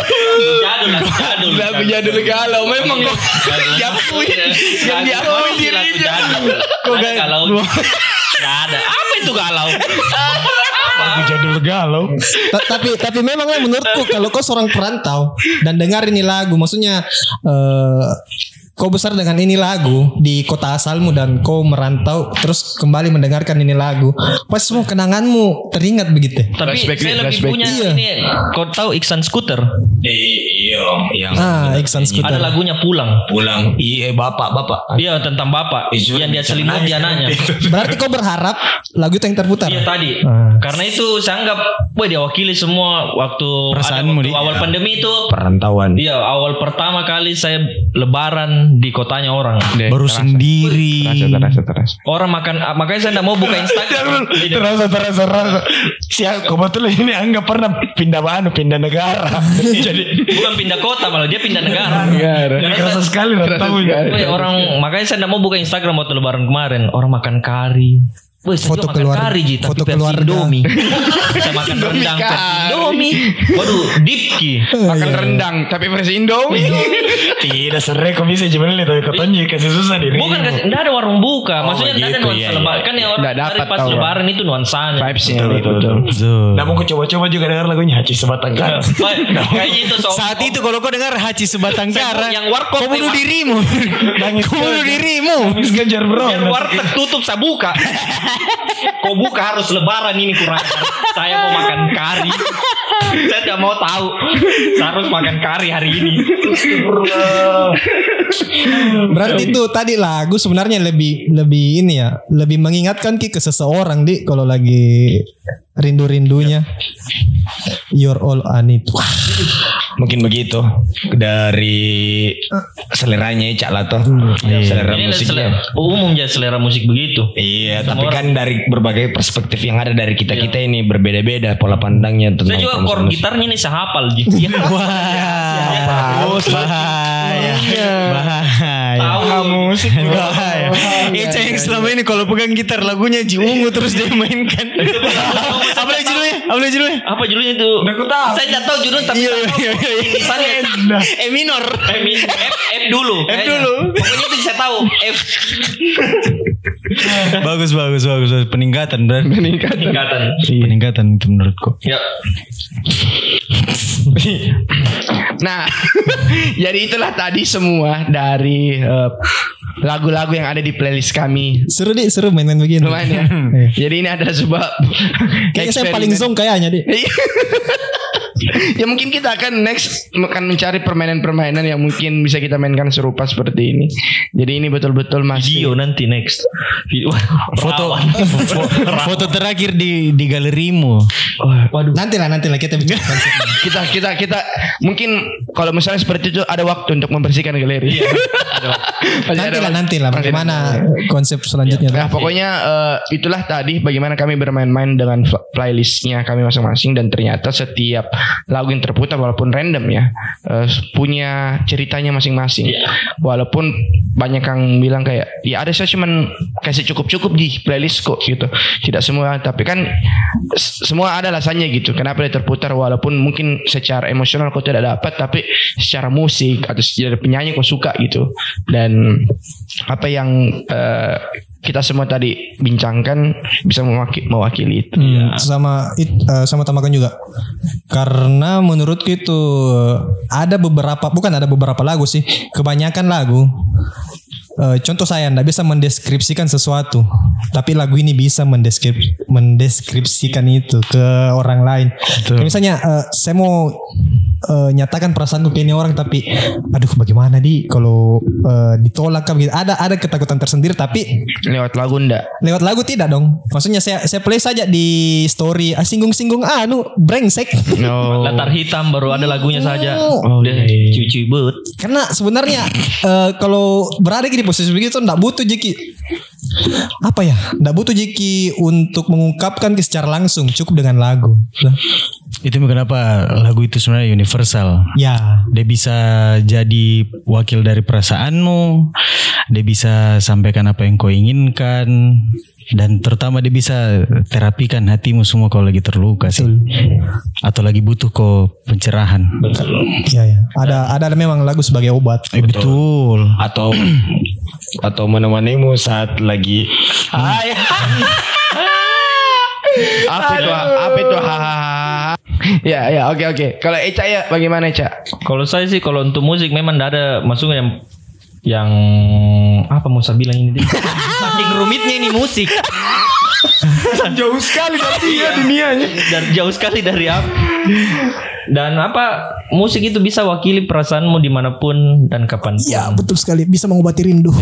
Jadul lagu jadul. Lagu jadul galau. Memang kok diakui. Yang diakui diri lagu jadul. Kok galau? Gak ada. Apa itu galau? Lagu jadul galau. Ta- tapi tapi memangnya menurutku kalau kau seorang perantau dan dengar ini lagu maksudnya eh kau besar dengan ini lagu di kota asalmu dan kau merantau terus kembali mendengarkan ini lagu pas semua kenanganmu teringat begitu Tapi Flashback, saya lebih flashback. punya Iya. ini. Kau tahu Iksan Scooter? Iya, yang ah Iksan Ada Scooter lagunya pulang. pulang. Iya, bapak, bapak. Iya tentang bapak Itu yang dia selimut dia nanya. berarti kau berharap lagu itu yang terputar Iya tadi. Ah. Karena itu saya anggap, wah dia wakili semua waktu Perasaanmu, ada waktu Di. awal pandemi itu. Perantauan. Iya awal pertama kali saya lebaran di kotanya orang. Baru sendiri. Terasa, terasa, terasa. Orang makan, ah, makanya saya tidak mau buka Instagram. Iya. terasa terasa terasa siap kebetulan ini anggap pernah pindah mana pindah negara jadi Bukan pindah kota malah dia pindah negara. jadi kerasa sekali rantaunya Woi orang makanya saya tidak mau buka Instagram waktu lebaran kemarin. Orang makan kari. Saya Foto keluarga- kari Ji, tapi foto versi keluarga. Indomie. saya makan rendang versi Indomie. Waduh, dipki. Makan rendang tapi versi Indomie. tidak serai kok bisa cuman lihat tapi katanya kasih susah diri Bukan kasih, enggak ada warung buka. Maksudnya enggak ada gitu, nuansa iya, lebaran. Kan yang orang dari dapat pas lebaran itu nuansanya. Vibesnya. betul Betul. namun aku coba-coba juga dengar lagunya Haji Sebatang Kara Wah, Kayak gitu so. Saat itu kalau kau dengar Haji Sebatang Kara, yang warkop kau bunuh dirimu. kau bunuh dirimu. habis kejar bro Biar warteg tutup saya Kau buka harus lebaran ini kurang. Saya mau makan kari. Saya tidak mau tahu. Saya harus makan kari hari ini. berarti itu tadi lagu sebenarnya lebih lebih ini ya lebih mengingatkan ki ke seseorang di kalau lagi rindu-rindunya You're all I need Wah, mungkin begitu dari seleranya Cak Lato selera Ini musiknya selera, umum ya selera musik begitu. Iya, tapi kan dari berbagai perspektif yang ada dari kita kita ini berbeda-beda pola pandangnya tentang Saya juga musik. gitarnya ini saya hafal Ji. Iya. Wah, bahaya, bahaya. Tahu musik. Bahaya. Eca yang selama ini kalau pegang gitar lagunya Ji Ungu terus dia mainkan. Apa judulnya? Apa judulnya? Apa judulnya itu? Saya tidak tahu judulnya tapi Iya, iya, iya, iya. tulisannya. E minor. F, F, F dulu. F kayaknya. dulu. Pokoknya itu saya tahu. F bagus, bagus, bagus, bagus. Peningkatan berarti. tingkatan. Peningkatan itu menurutku. Ya. Nah, jadi itulah tadi semua dari eh, lagu-lagu yang ada di playlist kami. Seru deh, seru main-main begini. Lumayan ya. Jadi ini ada sebuah Kayaknya saya paling zong kayaknya deh. Iya. ya mungkin kita akan next akan mencari permainan-permainan yang mungkin bisa kita mainkan serupa seperti ini. Jadi ini betul-betul masih Video nanti next. Video. Foto foto terakhir di di galerimu. Waduh. Nanti lah, nanti lah kita bicara konsepnya. kita kita kita mungkin kalau misalnya seperti itu ada waktu untuk membersihkan galeri. Masih nanti ada lah, waktu. nanti lah. Masih ada Bagaimana konsep selanjutnya? Nah pokoknya eh, itulah tadi bagaimana kami bermain-main dengan playlistnya kami masing-masing dan ternyata setiap lagu yang terputar walaupun random ya eh, punya ceritanya masing-masing. Walaupun banyak yang bilang kayak ya ada saya cuman kasih cukup-cukup di playlist kok gitu. Tidak semua tapi kan semua ada alasannya gitu. Kenapa dia terputar walaupun mungkin secara emosional kau tidak dapat tapi secara musik atau secara penyanyi kau suka gitu. Dan apa yang eh, kita semua tadi bincangkan bisa mewakili, mewakili itu. Hmm, sama it, eh, sama tambahkan juga. Karena menurutku itu ada beberapa bukan ada beberapa lagu sih kebanyakan lagu eh, contoh saya ndak bisa mendeskripsikan sesuatu tapi lagu ini bisa mendeskrip, mendeskripsikan itu ke orang lain Kayak misalnya eh, saya mau eh, nyatakan perasaanku ke ini orang tapi aduh bagaimana di kalau eh, ditolak kan begitu ada ada ketakutan tersendiri tapi Lewat lagu ndak? Lewat lagu tidak dong. Maksudnya saya saya play saja di story. Ah, singgung-singgung anu brengsek. No. Latar hitam baru ada lagunya saja. Oh, Dia iya, iya. cuci but. Karena sebenarnya eh, kalau berada di posisi begitu enggak butuh Jeki apa ya? Enggak butuh Jeki untuk mengungkapkan ke secara langsung, cukup dengan lagu. Itu kenapa lagu itu sebenarnya universal. Ya, Dia bisa jadi wakil dari perasaanmu. Dia bisa sampaikan apa yang kau inginkan. Dan terutama dia bisa terapikan hatimu semua kalau lagi terluka sih. Atau lagi butuh kau pencerahan. ya, ya. Ada ada memang lagu sebagai obat. Eh, betul. Atau atau menemanimu saat lagi Apa itu? Apa itu? Hahaha. Ya ya oke oke. Kalau Eca ya bagaimana Eca? Kalau saya sih kalau untuk musik memang tidak ada maksudnya yang yang apa mau saya bilang ini? Saking rumitnya ini musik. Jauh sekali dari dia dunianya. Dan jauh sekali dari apa. Dan apa musik itu bisa wakili perasaanmu di mana pun dan kapan pun. Ya betul sekali bisa mengobati rindu.